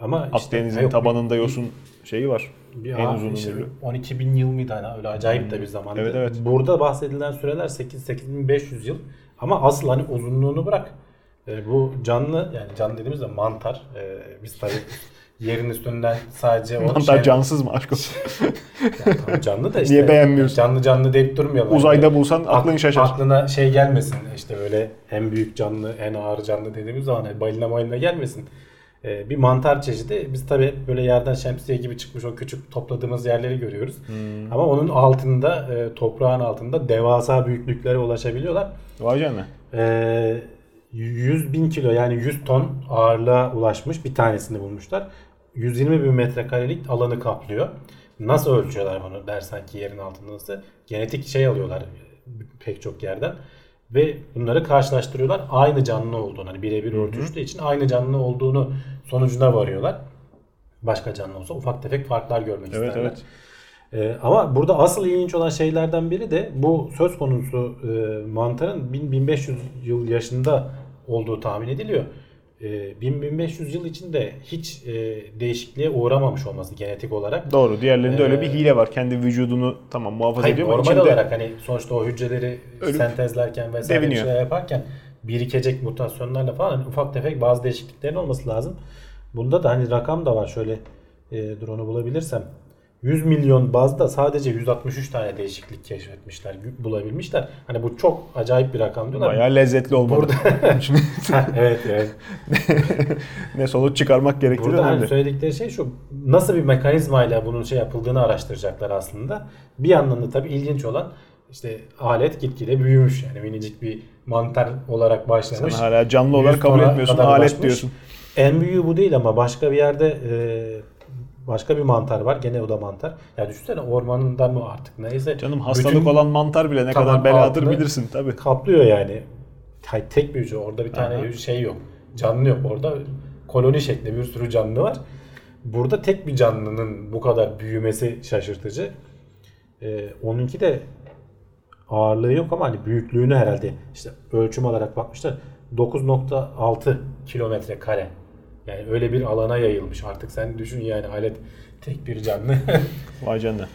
ama işte Akdeniz'in yok, tabanında bir- yosun şeyi var. Bir en ağ- uzun işte ömürlü. 12 bin yıl mıydı hani öyle acayip de bir zamandı. Evet, evet. Burada bahsedilen süreler 8 8500 yıl ama asıl hani uzunluğunu bırak. E, bu canlı yani canlı dediğimizde mantar. E, biz tabii yerin üstünden sadece o Mantar şey- cansız mı aşk olsun? Yani tamam canlı da işte. Niye beğenmiyorsun? Canlı canlı deyip durmayalım. Uzayda Yani bulsan aklın ak- şaşar. Aklına şey gelmesin işte böyle en büyük canlı en ağır canlı dediğimiz zaman hani balina balina gelmesin. Ee, bir mantar çeşidi. Biz tabii hep böyle yerden şemsiye gibi çıkmış o küçük topladığımız yerleri görüyoruz. Hmm. Ama onun altında e, toprağın altında devasa büyüklüklere ulaşabiliyorlar. Vay canına. Ee, 100 bin kilo yani 100 ton ağırlığa ulaşmış bir tanesini bulmuşlar. 120 bin metrekarelik alanı kaplıyor. Nasıl ölçüyorlar bunu dersen ki yerin altında nasıl? Genetik şey alıyorlar pek çok yerden. Ve bunları karşılaştırıyorlar. Aynı canlı olduğunu hani birebir örtüştüğü için aynı canlı olduğunu sonucuna varıyorlar. Başka canlı olsa ufak tefek farklar görmek Evet isterler. evet. Ee, ama burada asıl ilginç olan şeylerden biri de bu söz konusu e, mantarın 1000-1500 yıl yaşında olduğu tahmin ediliyor. E, 1000-1500 yıl içinde hiç e, değişikliğe uğramamış olması genetik olarak. Doğru. Diğerlerinde öyle bir Ee, hile var. Kendi vücudunu tamam muhafaza Hayır, ediyor ama normal olarak hani sonuçta o hücreleri Ölüp sentezlerken vesaire deviniyor. şeyler yaparken birikecek mutasyonlarla falan hani ufak tefek bazı değişikliklerin olması lazım. Bunda da hani rakam da var şöyle e, dur onu bulabilirsem. 100 milyon bazda sadece 163 tane değişiklik keşfetmişler, bulabilmişler. Hani bu çok acayip bir rakam diyorlar. bayağı lezzetli olmalı. Burada evet evet. ne sonuç çıkarmak gerektiği Burada hani söyledikleri şey şu. Nasıl bir mekanizmayla bunun şey yapıldığını araştıracaklar aslında. Bir yandan da tabii ilginç olan işte alet gitgide büyümüş. Yani minicik bir mantar olarak başlamış. Sen hala canlı 100 olarak kabul etmiyorsun. Alet ulaşmış. diyorsun. En büyüğü bu değil ama başka bir yerde e, başka bir mantar var. Gene o da mantar. Ya düşünsene ormanında mı artık neyse. Canım hastalık bütün olan mantar bile ne kadar beladır bilirsin tabii. kaplıyor yani. Hay, tek bir hücre. Orada bir tane Aha. şey yok. Canlı yok. Orada koloni şeklinde bir sürü canlı var. Burada tek bir canlının bu kadar büyümesi şaşırtıcı. Ee, onunki de ağırlığı yok ama hani büyüklüğünü herhalde işte ölçüm olarak bakmışlar 9.6 kilometre kare. Yani öyle bir alana yayılmış. Artık sen düşün yani alet tek bir canlı. Vay canına.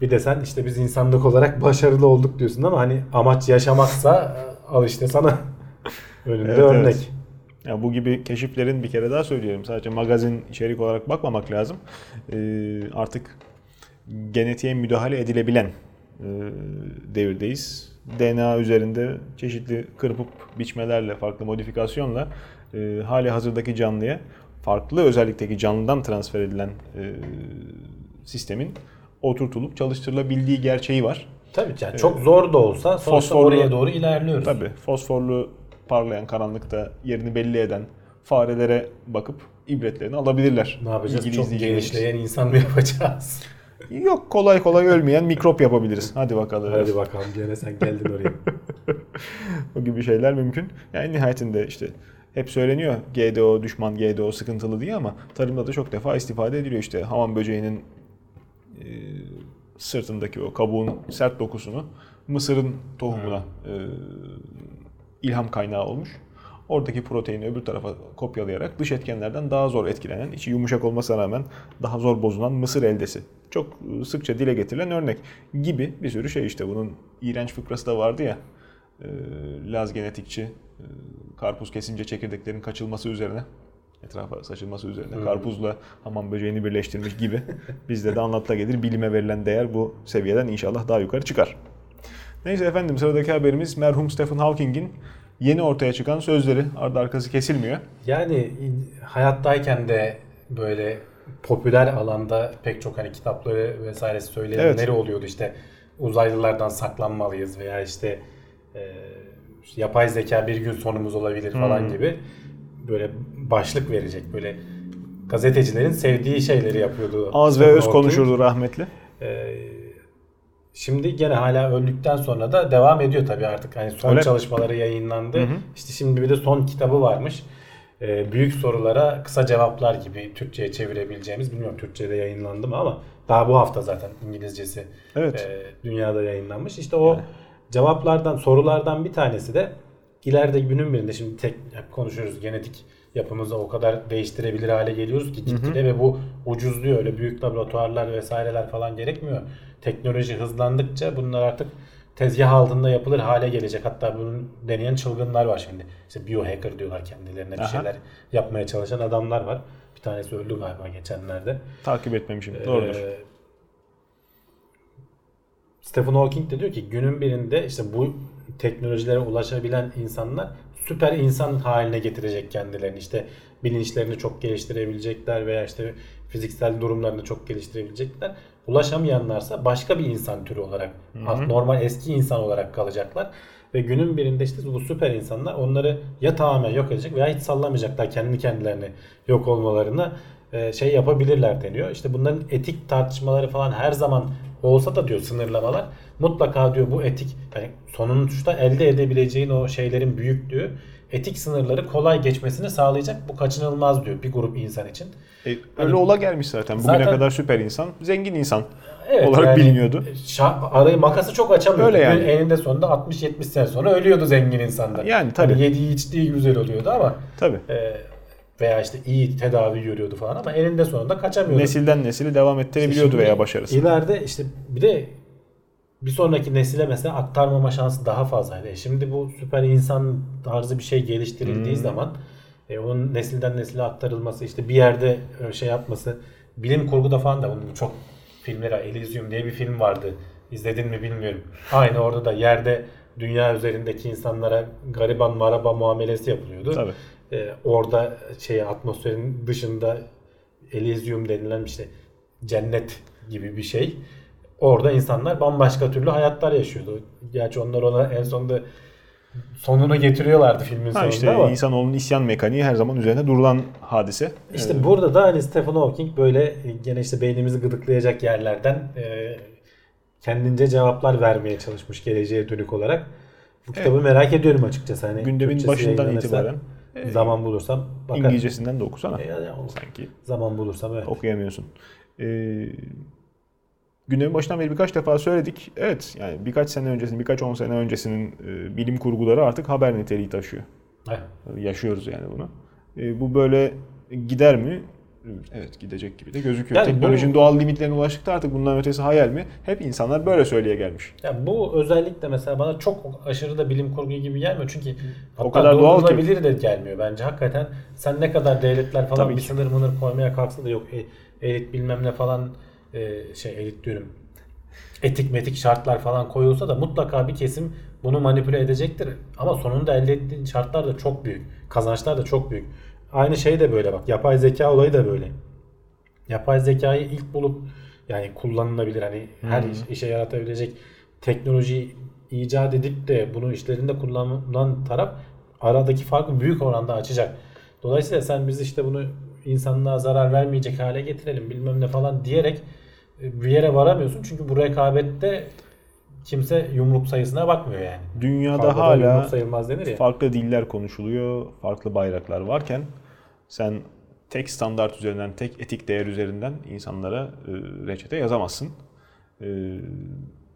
bir de sen işte biz insanlık olarak başarılı olduk diyorsun ama hani amaç yaşamaksa al işte sana önünde Evet, örnek. evet. Ya bu gibi keşiflerin bir kere daha söylüyorum. Sadece magazin içerik olarak bakmamak lazım. Ee, artık genetiğe müdahale edilebilen e, devirdeyiz. DNA üzerinde çeşitli kırpıp biçmelerle, farklı modifikasyonla e, hali hazırdaki canlıya farklı özellikteki canlıdan transfer edilen e, sistemin oturtulup çalıştırılabildiği gerçeği var. Tabii yani çok zor da olsa sonuçta oraya doğru ilerliyoruz. Tabii fosforlu parlayan karanlıkta yerini belli eden farelere bakıp ibretlerini alabilirler. Ne yapacağız? İlgili çok genişleyen insan mı yapacağız? Yok kolay kolay ölmeyen mikrop yapabiliriz. Hadi bakalım. Hadi bakalım gene sen geldin oraya. O gibi şeyler mümkün. Yani nihayetinde işte hep söyleniyor GDO düşman, GDO sıkıntılı diye ama tarımda da çok defa istifade ediliyor. İşte hamam böceğinin e, sırtındaki o kabuğun sert dokusunu mısırın tohumuna e, ilham kaynağı olmuş. Oradaki proteini öbür tarafa kopyalayarak dış etkenlerden daha zor etkilenen, içi yumuşak olmasına rağmen daha zor bozulan mısır eldesi. Çok e, sıkça dile getirilen örnek gibi bir sürü şey işte. Bunun iğrenç fıkrası da vardı ya. E, Laz genetikçi karpuz kesince çekirdeklerin kaçılması üzerine etrafa saçılması üzerine karpuzla hamam böceğini birleştirmiş gibi bizde de anlatla gelir. Bilime verilen değer bu seviyeden inşallah daha yukarı çıkar. Neyse efendim sıradaki haberimiz merhum Stephen Hawking'in yeni ortaya çıkan sözleri ardı arkası kesilmiyor. Yani hayattayken de böyle popüler alanda pek çok hani kitapları vesairesi söyleyenleri oluyordu işte uzaylılardan saklanmalıyız veya işte e, işte yapay zeka bir gün sonumuz olabilir falan Hmm. gibi böyle başlık verecek böyle gazetecilerin sevdiği şeyleri yapıyordu. Az ve öz Hawking. konuşurdu rahmetli. Ee, şimdi gene hala öldükten sonra da devam ediyor tabii artık. Hani son Öyle çalışmaları yayınlandı. Hı hı. İşte şimdi bir de son kitabı varmış. Ee, büyük sorulara kısa cevaplar gibi Türkçe'ye çevirebileceğimiz bilmiyorum Türkçe'de yayınlandı mı ama daha bu hafta zaten İngilizcesi Evet. e, dünyada yayınlanmış. İşte o cevaplardan sorulardan bir tanesi de ileride günün birinde şimdi tek hep konuşuyoruz genetik yapımızı o kadar değiştirebilir hale geliyoruz ki gitgide ve bu ucuzluyor öyle büyük laboratuvarlar vesaireler falan gerekmiyor. Teknoloji hızlandıkça bunlar artık tezgah altında yapılır hale gelecek. Hatta bunun deneyen çılgınlar var şimdi. İşte biohacker diyorlar kendilerine bir Aha. şeyler yapmaya çalışan adamlar var. Bir tanesi öldü galiba geçenlerde. Takip etmemişim. Doğrudur. Ee, Stephen Hawking de diyor ki günün birinde işte bu teknolojilere ulaşabilen insanlar süper insan haline getirecek kendilerini. İşte bilinçlerini çok geliştirebilecekler veya işte fiziksel durumlarını çok geliştirebilecekler. Ulaşamayanlarsa başka bir insan türü olarak, normal eski insan olarak kalacaklar. Ve günün birinde işte bu süper insanlar onları ya tamamen yok edecek veya hiç sallamayacaklar kendi kendilerini yok olmalarına e, şey yapabilirler deniyor. İşte bunların etik tartışmaları falan her zaman olsa da diyor sınırlamalar mutlaka diyor bu etik yani sonuçta elde edebileceğin o şeylerin büyüklüğü etik sınırları kolay geçmesini sağlayacak. Bu kaçınılmaz diyor bir grup insan için. E, öyle ola gelmiş zaten. Bugüne Zaten- kadar süper insan, zengin insan Evet, olarak yani biliniyordu. arayı makası çok açamıyordu. Öyle yani. Eninde sonunda 60-70 sene sonra ölüyordu zengin insanlar. Yani tabii. Hani yediği içtiği güzel oluyordu ama Tabii. e, veya işte iyi tedavi görüyordu falan ama eninde sonunda kaçamıyordu. Nesilden nesili devam ettirebiliyordu Şimdi veya başarısı. İleride işte bir de bir sonraki nesile mesela aktarmama şansı daha fazlaydı. E Şimdi bu süper insan tarzı bir şey geliştirildiği Hmm. zaman e, onun nesilden nesile aktarılması işte bir yerde e, şey yapması bilim kurguda falan da bunun çok filmleri Elysium diye bir film vardı. İzledin mi bilmiyorum. Aynı orada da yerde dünya üzerindeki insanlara gariban maraba muamelesi yapılıyordu. Tabii. E, orada şey atmosferin dışında Elysium denilen işte cennet gibi bir şey. Orada insanlar bambaşka türlü hayatlar yaşıyordu. Gerçi onlar ona en sonunda sonunu getiriyorlardı filmin Ha sonunda işte ama. insanoğlunun isyan mekaniği her zaman üzerine durulan hadise. İşte Ee, burada da hani Stephen Hawking böyle e, gene işte beynimizi gıdıklayacak yerlerden e, kendince cevaplar vermeye çalışmış geleceğe dönük olarak. Bu kitabı merak ediyorum açıkçası. Hani gündemin Türkçesi başından itibaren zaman bulursam bakarım. İngilizcesinden de okusana. E, yani Sanki zaman bulursam evet. okuyamıyorsun. Ee, gündemin başından beri birkaç defa söyledik. Evet yani birkaç sene öncesinin, birkaç on sene öncesinin e, bilim kurguları artık haber niteliği taşıyor. Evet. Yaşıyoruz yani bunu. E, bu böyle gider mi? Evet gidecek gibi de gözüküyor. Yani Teknolojinin bu- doğal limitlerine ulaştık da artık bundan ötesi hayal mi? Hep insanlar böyle söyleye gelmiş. Ya bu özellikle mesela bana çok aşırı da bilim kurgu gibi gelmiyor çünkü hatta kadar doğal ki. de gelmiyor bence. Hakikaten sen ne kadar devletler falan Tabii bir ki. sınır mınır koymaya kalksa da yok e, elit bilmem ne falan e, şey elit diyorum etik metik şartlar falan koyulsa da mutlaka bir kesim bunu manipüle edecektir. Ama sonunda elde ettiğin şartlar da çok büyük. Kazançlar da çok büyük. Aynı şey de böyle bak. Yapay zeka olayı da böyle. Yapay zekayı ilk bulup yani kullanılabilir hani her iş- işe yaratabilecek teknolojiyi icat edip de bunu işlerinde kullanan taraf aradaki farkı büyük oranda açacak. Dolayısıyla sen biz işte bunu insanlığa zarar vermeyecek hale getirelim bilmem ne falan diyerek e, bir yere varamıyorsun. Çünkü bu rekabette kimse yumruk sayısına bakmıyor yani. Dünyada Kavgada hala sayılmaz denir ya. farklı diller konuşuluyor, farklı bayraklar varken sen tek standart üzerinden, tek etik değer üzerinden insanlara e, reçete yazamazsın. E,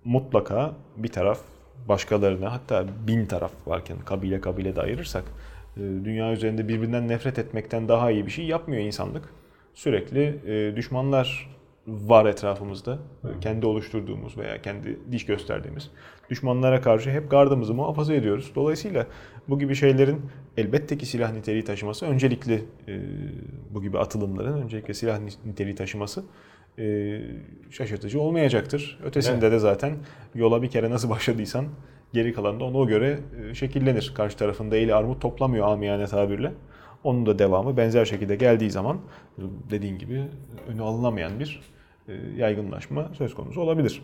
mutlaka bir taraf başkalarına hatta bin taraf varken kabile kabile de ayırırsak e, dünya üzerinde birbirinden nefret etmekten daha iyi bir şey yapmıyor insanlık. Sürekli düşmanlar var etrafımızda. Kendi oluşturduğumuz veya kendi diş gösterdiğimiz düşmanlara karşı hep gardımızı muhafaza ediyoruz. Dolayısıyla bu gibi şeylerin elbette ki silah niteliği taşıması öncelikli e, bu gibi atılımların öncelikle silah niteliği taşıması e, şaşırtıcı olmayacaktır. Ötesinde de zaten yola bir kere nasıl başladıysan geri kalan da ona göre e, şekillenir. Karşı tarafında eli armut toplamıyor amiyane tabirle. Onun da devamı benzer şekilde geldiği zaman dediğin gibi önü alınamayan bir yaygınlaşma söz konusu olabilir.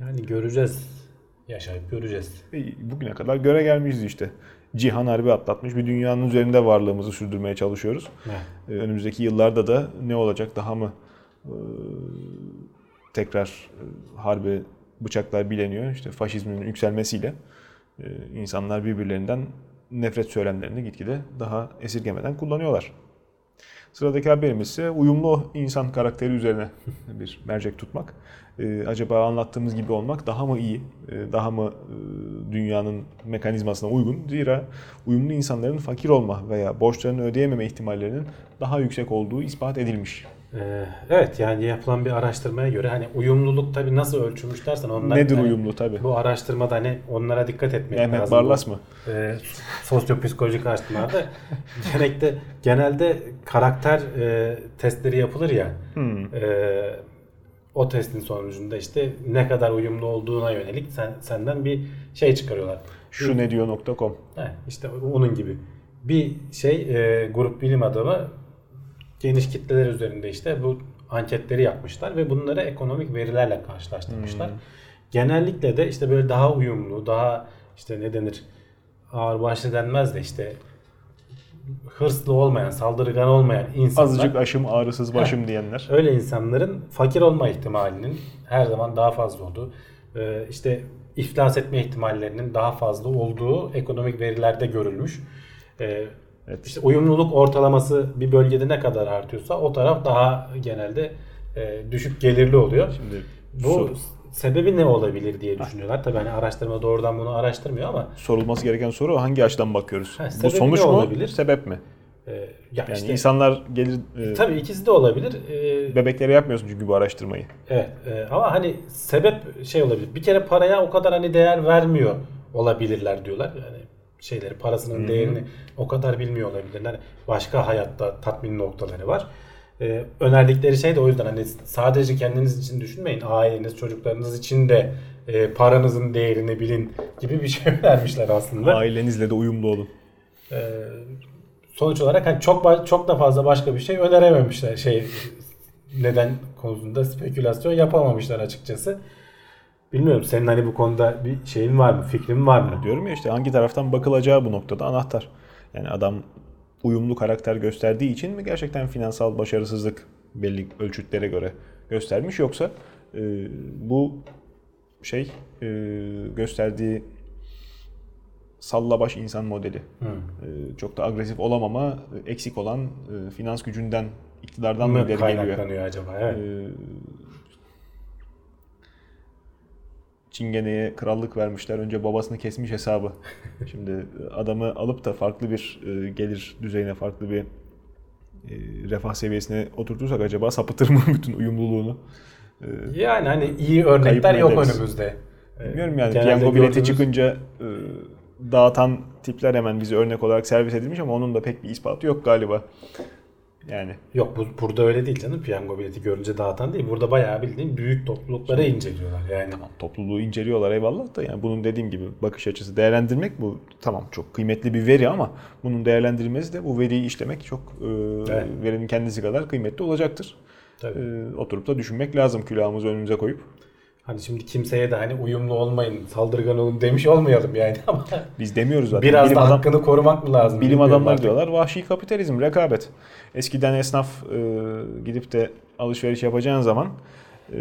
Yani göreceğiz. Yaşayıp göreceğiz. E, Bugüne kadar göre gelmişiz işte. Cihan harbi atlatmış bir dünyanın üzerinde varlığımızı sürdürmeye çalışıyoruz. Evet. E, Önümüzdeki yıllarda da ne olacak daha mı e, tekrar e, harbe bıçaklar bileniyor. İşte faşizmin yükselmesiyle e, insanlar birbirlerinden nefret söylemlerini gitgide daha esirgemeden kullanıyorlar. Sıradaki haberimiz ise uyumlu insan karakteri üzerine bir mercek tutmak. Ee, acaba anlattığımız gibi olmak daha mı iyi, e, daha mı e, dünyanın mekanizmasına uygun? Zira uyumlu insanların fakir olma veya borçlarını ödeyememe ihtimallerinin daha yüksek olduğu ispat edilmiş. Ee, evet yani yapılan bir araştırmaya göre hani uyumluluk tabii nasıl ölçülmüş dersen onlar Nedir hani uyumlu tabi? Bu araştırmada hani onlara dikkat etmek Mehmet lazım. Barlas mı? E, sosyopsikolojik araştırmalarda genellikle genelde karakter e, testleri yapılır ya. Hmm. e, o testin sonucunda işte ne kadar uyumlu olduğuna yönelik sen, senden bir şey çıkarıyorlar. Şu ne diyor.com. İşte onun gibi. Bir şey e, grup bilim adamı geniş kitleler üzerinde işte bu anketleri yapmışlar ve bunları ekonomik verilerle karşılaştırmışlar. Genellikle de işte böyle daha uyumlu, daha işte ne denir ağır başlı denmez de işte hırslı olmayan, saldırgan olmayan insanlar Azıcık aşım ağrısız başım diyenler. öyle insanların fakir olma ihtimalinin her zaman daha fazla olduğu, e, işte iflas etme ihtimallerinin daha fazla olduğu ekonomik verilerde görülmüş. E, Evet. İşte uyumluluk ortalaması bir bölgede ne kadar artıyorsa o taraf daha genelde e, düşük gelirli oluyor. Şimdi Bu sor- sebebi ne olabilir diye düşünüyorlar. Tabii hani araştırma doğrudan bunu araştırmıyor ama sorulması gereken soru hangi açıdan bakıyoruz? Ha, Bu sonuç mu? olabilir? Sebep mi? e, ya Yani işte insanlar gelir e, tabii ikisi de olabilir. E, bebeklere yapmıyorsun çünkü bu araştırmayı. Evet e, ama hani sebep şey olabilir. Bir kere paraya o kadar hani değer vermiyor olabilirler diyorlar. Yani şeyleri parasının değerini o kadar bilmiyor olabilirler. Başka hayatta tatmin noktaları var. E, önerdikleri şey de o yüzden hani sadece kendiniz için düşünmeyin. Aileniz, çocuklarınız için de e, paranızın değerini bilin gibi bir şey önermişler aslında. Ailenizle de uyumlu olun. E, sonuç olarak hani çok çok da fazla başka bir şey önerememişler. Şey neden konusunda spekülasyon yapamamışlar açıkçası. Bilmiyorum senin hani bu konuda bir şeyin var mı, fikrin var mı? Diyorum ya işte hangi taraftan bakılacağı bu noktada anahtar. Yani adam uyumlu karakter gösterdiği için mi gerçekten finansal başarısızlık belli ölçütlere göre göstermiş yoksa e, bu şey e, gösterdiği sallabaş insan modeli e, çok da agresif olamama eksik olan e, finans gücünden iktidardan mı ileri geliyor? acaba? Evet. Ee, Çingene'ye krallık vermişler. Önce babasını kesmiş hesabı. Şimdi adamı alıp da farklı bir e, gelir düzeyine, farklı bir e, refah seviyesine oturtursak acaba sapıtır mı bütün uyumluluğunu? Yani hani iyi örnekler yok ederiz? önümüzde. Bilmiyorum yani genelde piyango bileti gördüğümüz- çıkınca e, dağıtan tipler hemen bize örnek olarak servis edilmiş ama onun da pek bir ispatı yok galiba. Yani Yok bu, burada öyle değil canım. Piyango bileti görünce dağıtan değil. Burada bayağı bildiğin büyük toplulukları inceliyorlar. Yani topluluğu inceliyorlar eyvallah da yani bunun dediğim gibi bakış açısı değerlendirmek bu tamam çok kıymetli bir veri ama bunun değerlendirilmesi de bu veriyi işlemek çok e, Evet. verinin kendisi kadar kıymetli olacaktır. tabii. E, oturup da düşünmek lazım külahımızı önümüze koyup. Hani şimdi kimseye de hani uyumlu olmayın, saldırgan olun demiş olmayalım yani ama Biz demiyoruz zaten. biraz bilim da adam, hakkını korumak mı lazım? bilim bilmiyorum adamlar artık. diyorlar vahşi kapitalizm, rekabet. Eskiden esnaf e, gidip de alışveriş yapacağın zaman e,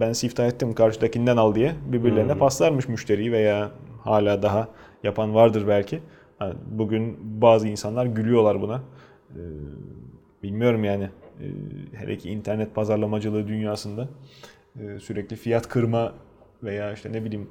ben siftah ettim karşıdakinden al diye birbirlerine Hmm. paslarmış müşteriyi veya hala daha yapan vardır belki. Ha, Bugün bazı insanlar gülüyorlar buna. E, bilmiyorum yani. E, hele ki internet pazarlamacılığı dünyasında e, sürekli fiyat kırma veya işte ne bileyim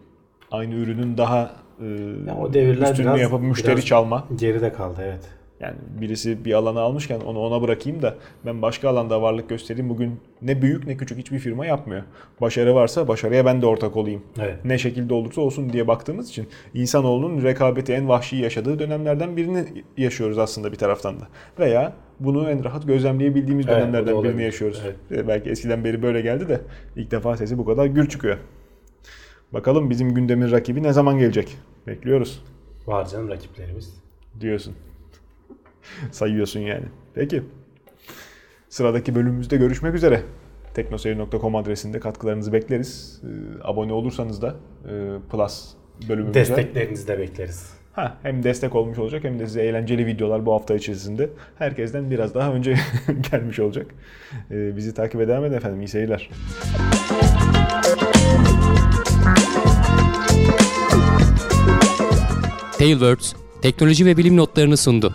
aynı ürünün daha e, Ya o devirler üstünlüğü biraz- yapıp müşteri biraz- çalma. Geride kaldı evet. Yani birisi bir alanı almışken onu ona bırakayım da ben başka alanda varlık göstereyim. Bugün ne büyük ne küçük hiçbir firma yapmıyor. Başarı varsa başarıya ben de ortak olayım. Evet. Ne şekilde olursa olsun diye baktığımız için insanoğlunun rekabeti en vahşi yaşadığı dönemlerden birini yaşıyoruz aslında bir taraftan da. Veya bunu en rahat gözlemleyebildiğimiz Evet, dönemlerden birini yaşıyoruz. Evet. Ee, Belki eskiden beri böyle geldi de ilk defa sesi bu kadar gür çıkıyor. Bakalım bizim gündemin rakibi ne zaman gelecek? Bekliyoruz Var canım rakiplerimiz. diyorsun. Sayıyorsun yani. Peki. Sıradaki bölümümüzde görüşmek üzere. Teknoseyir.com adresinde katkılarınızı bekleriz. Ee, abone olursanız da e, Plus bölümümüze Desteklerinizi de bekleriz. ha, hem destek olmuş olacak hem de size eğlenceli videolar bu hafta içerisinde herkesten biraz daha önce gelmiş olacak. Ee, bizi takip devam edin efendim. İyi seyirler. Tailwords teknoloji ve bilim notlarını sundu.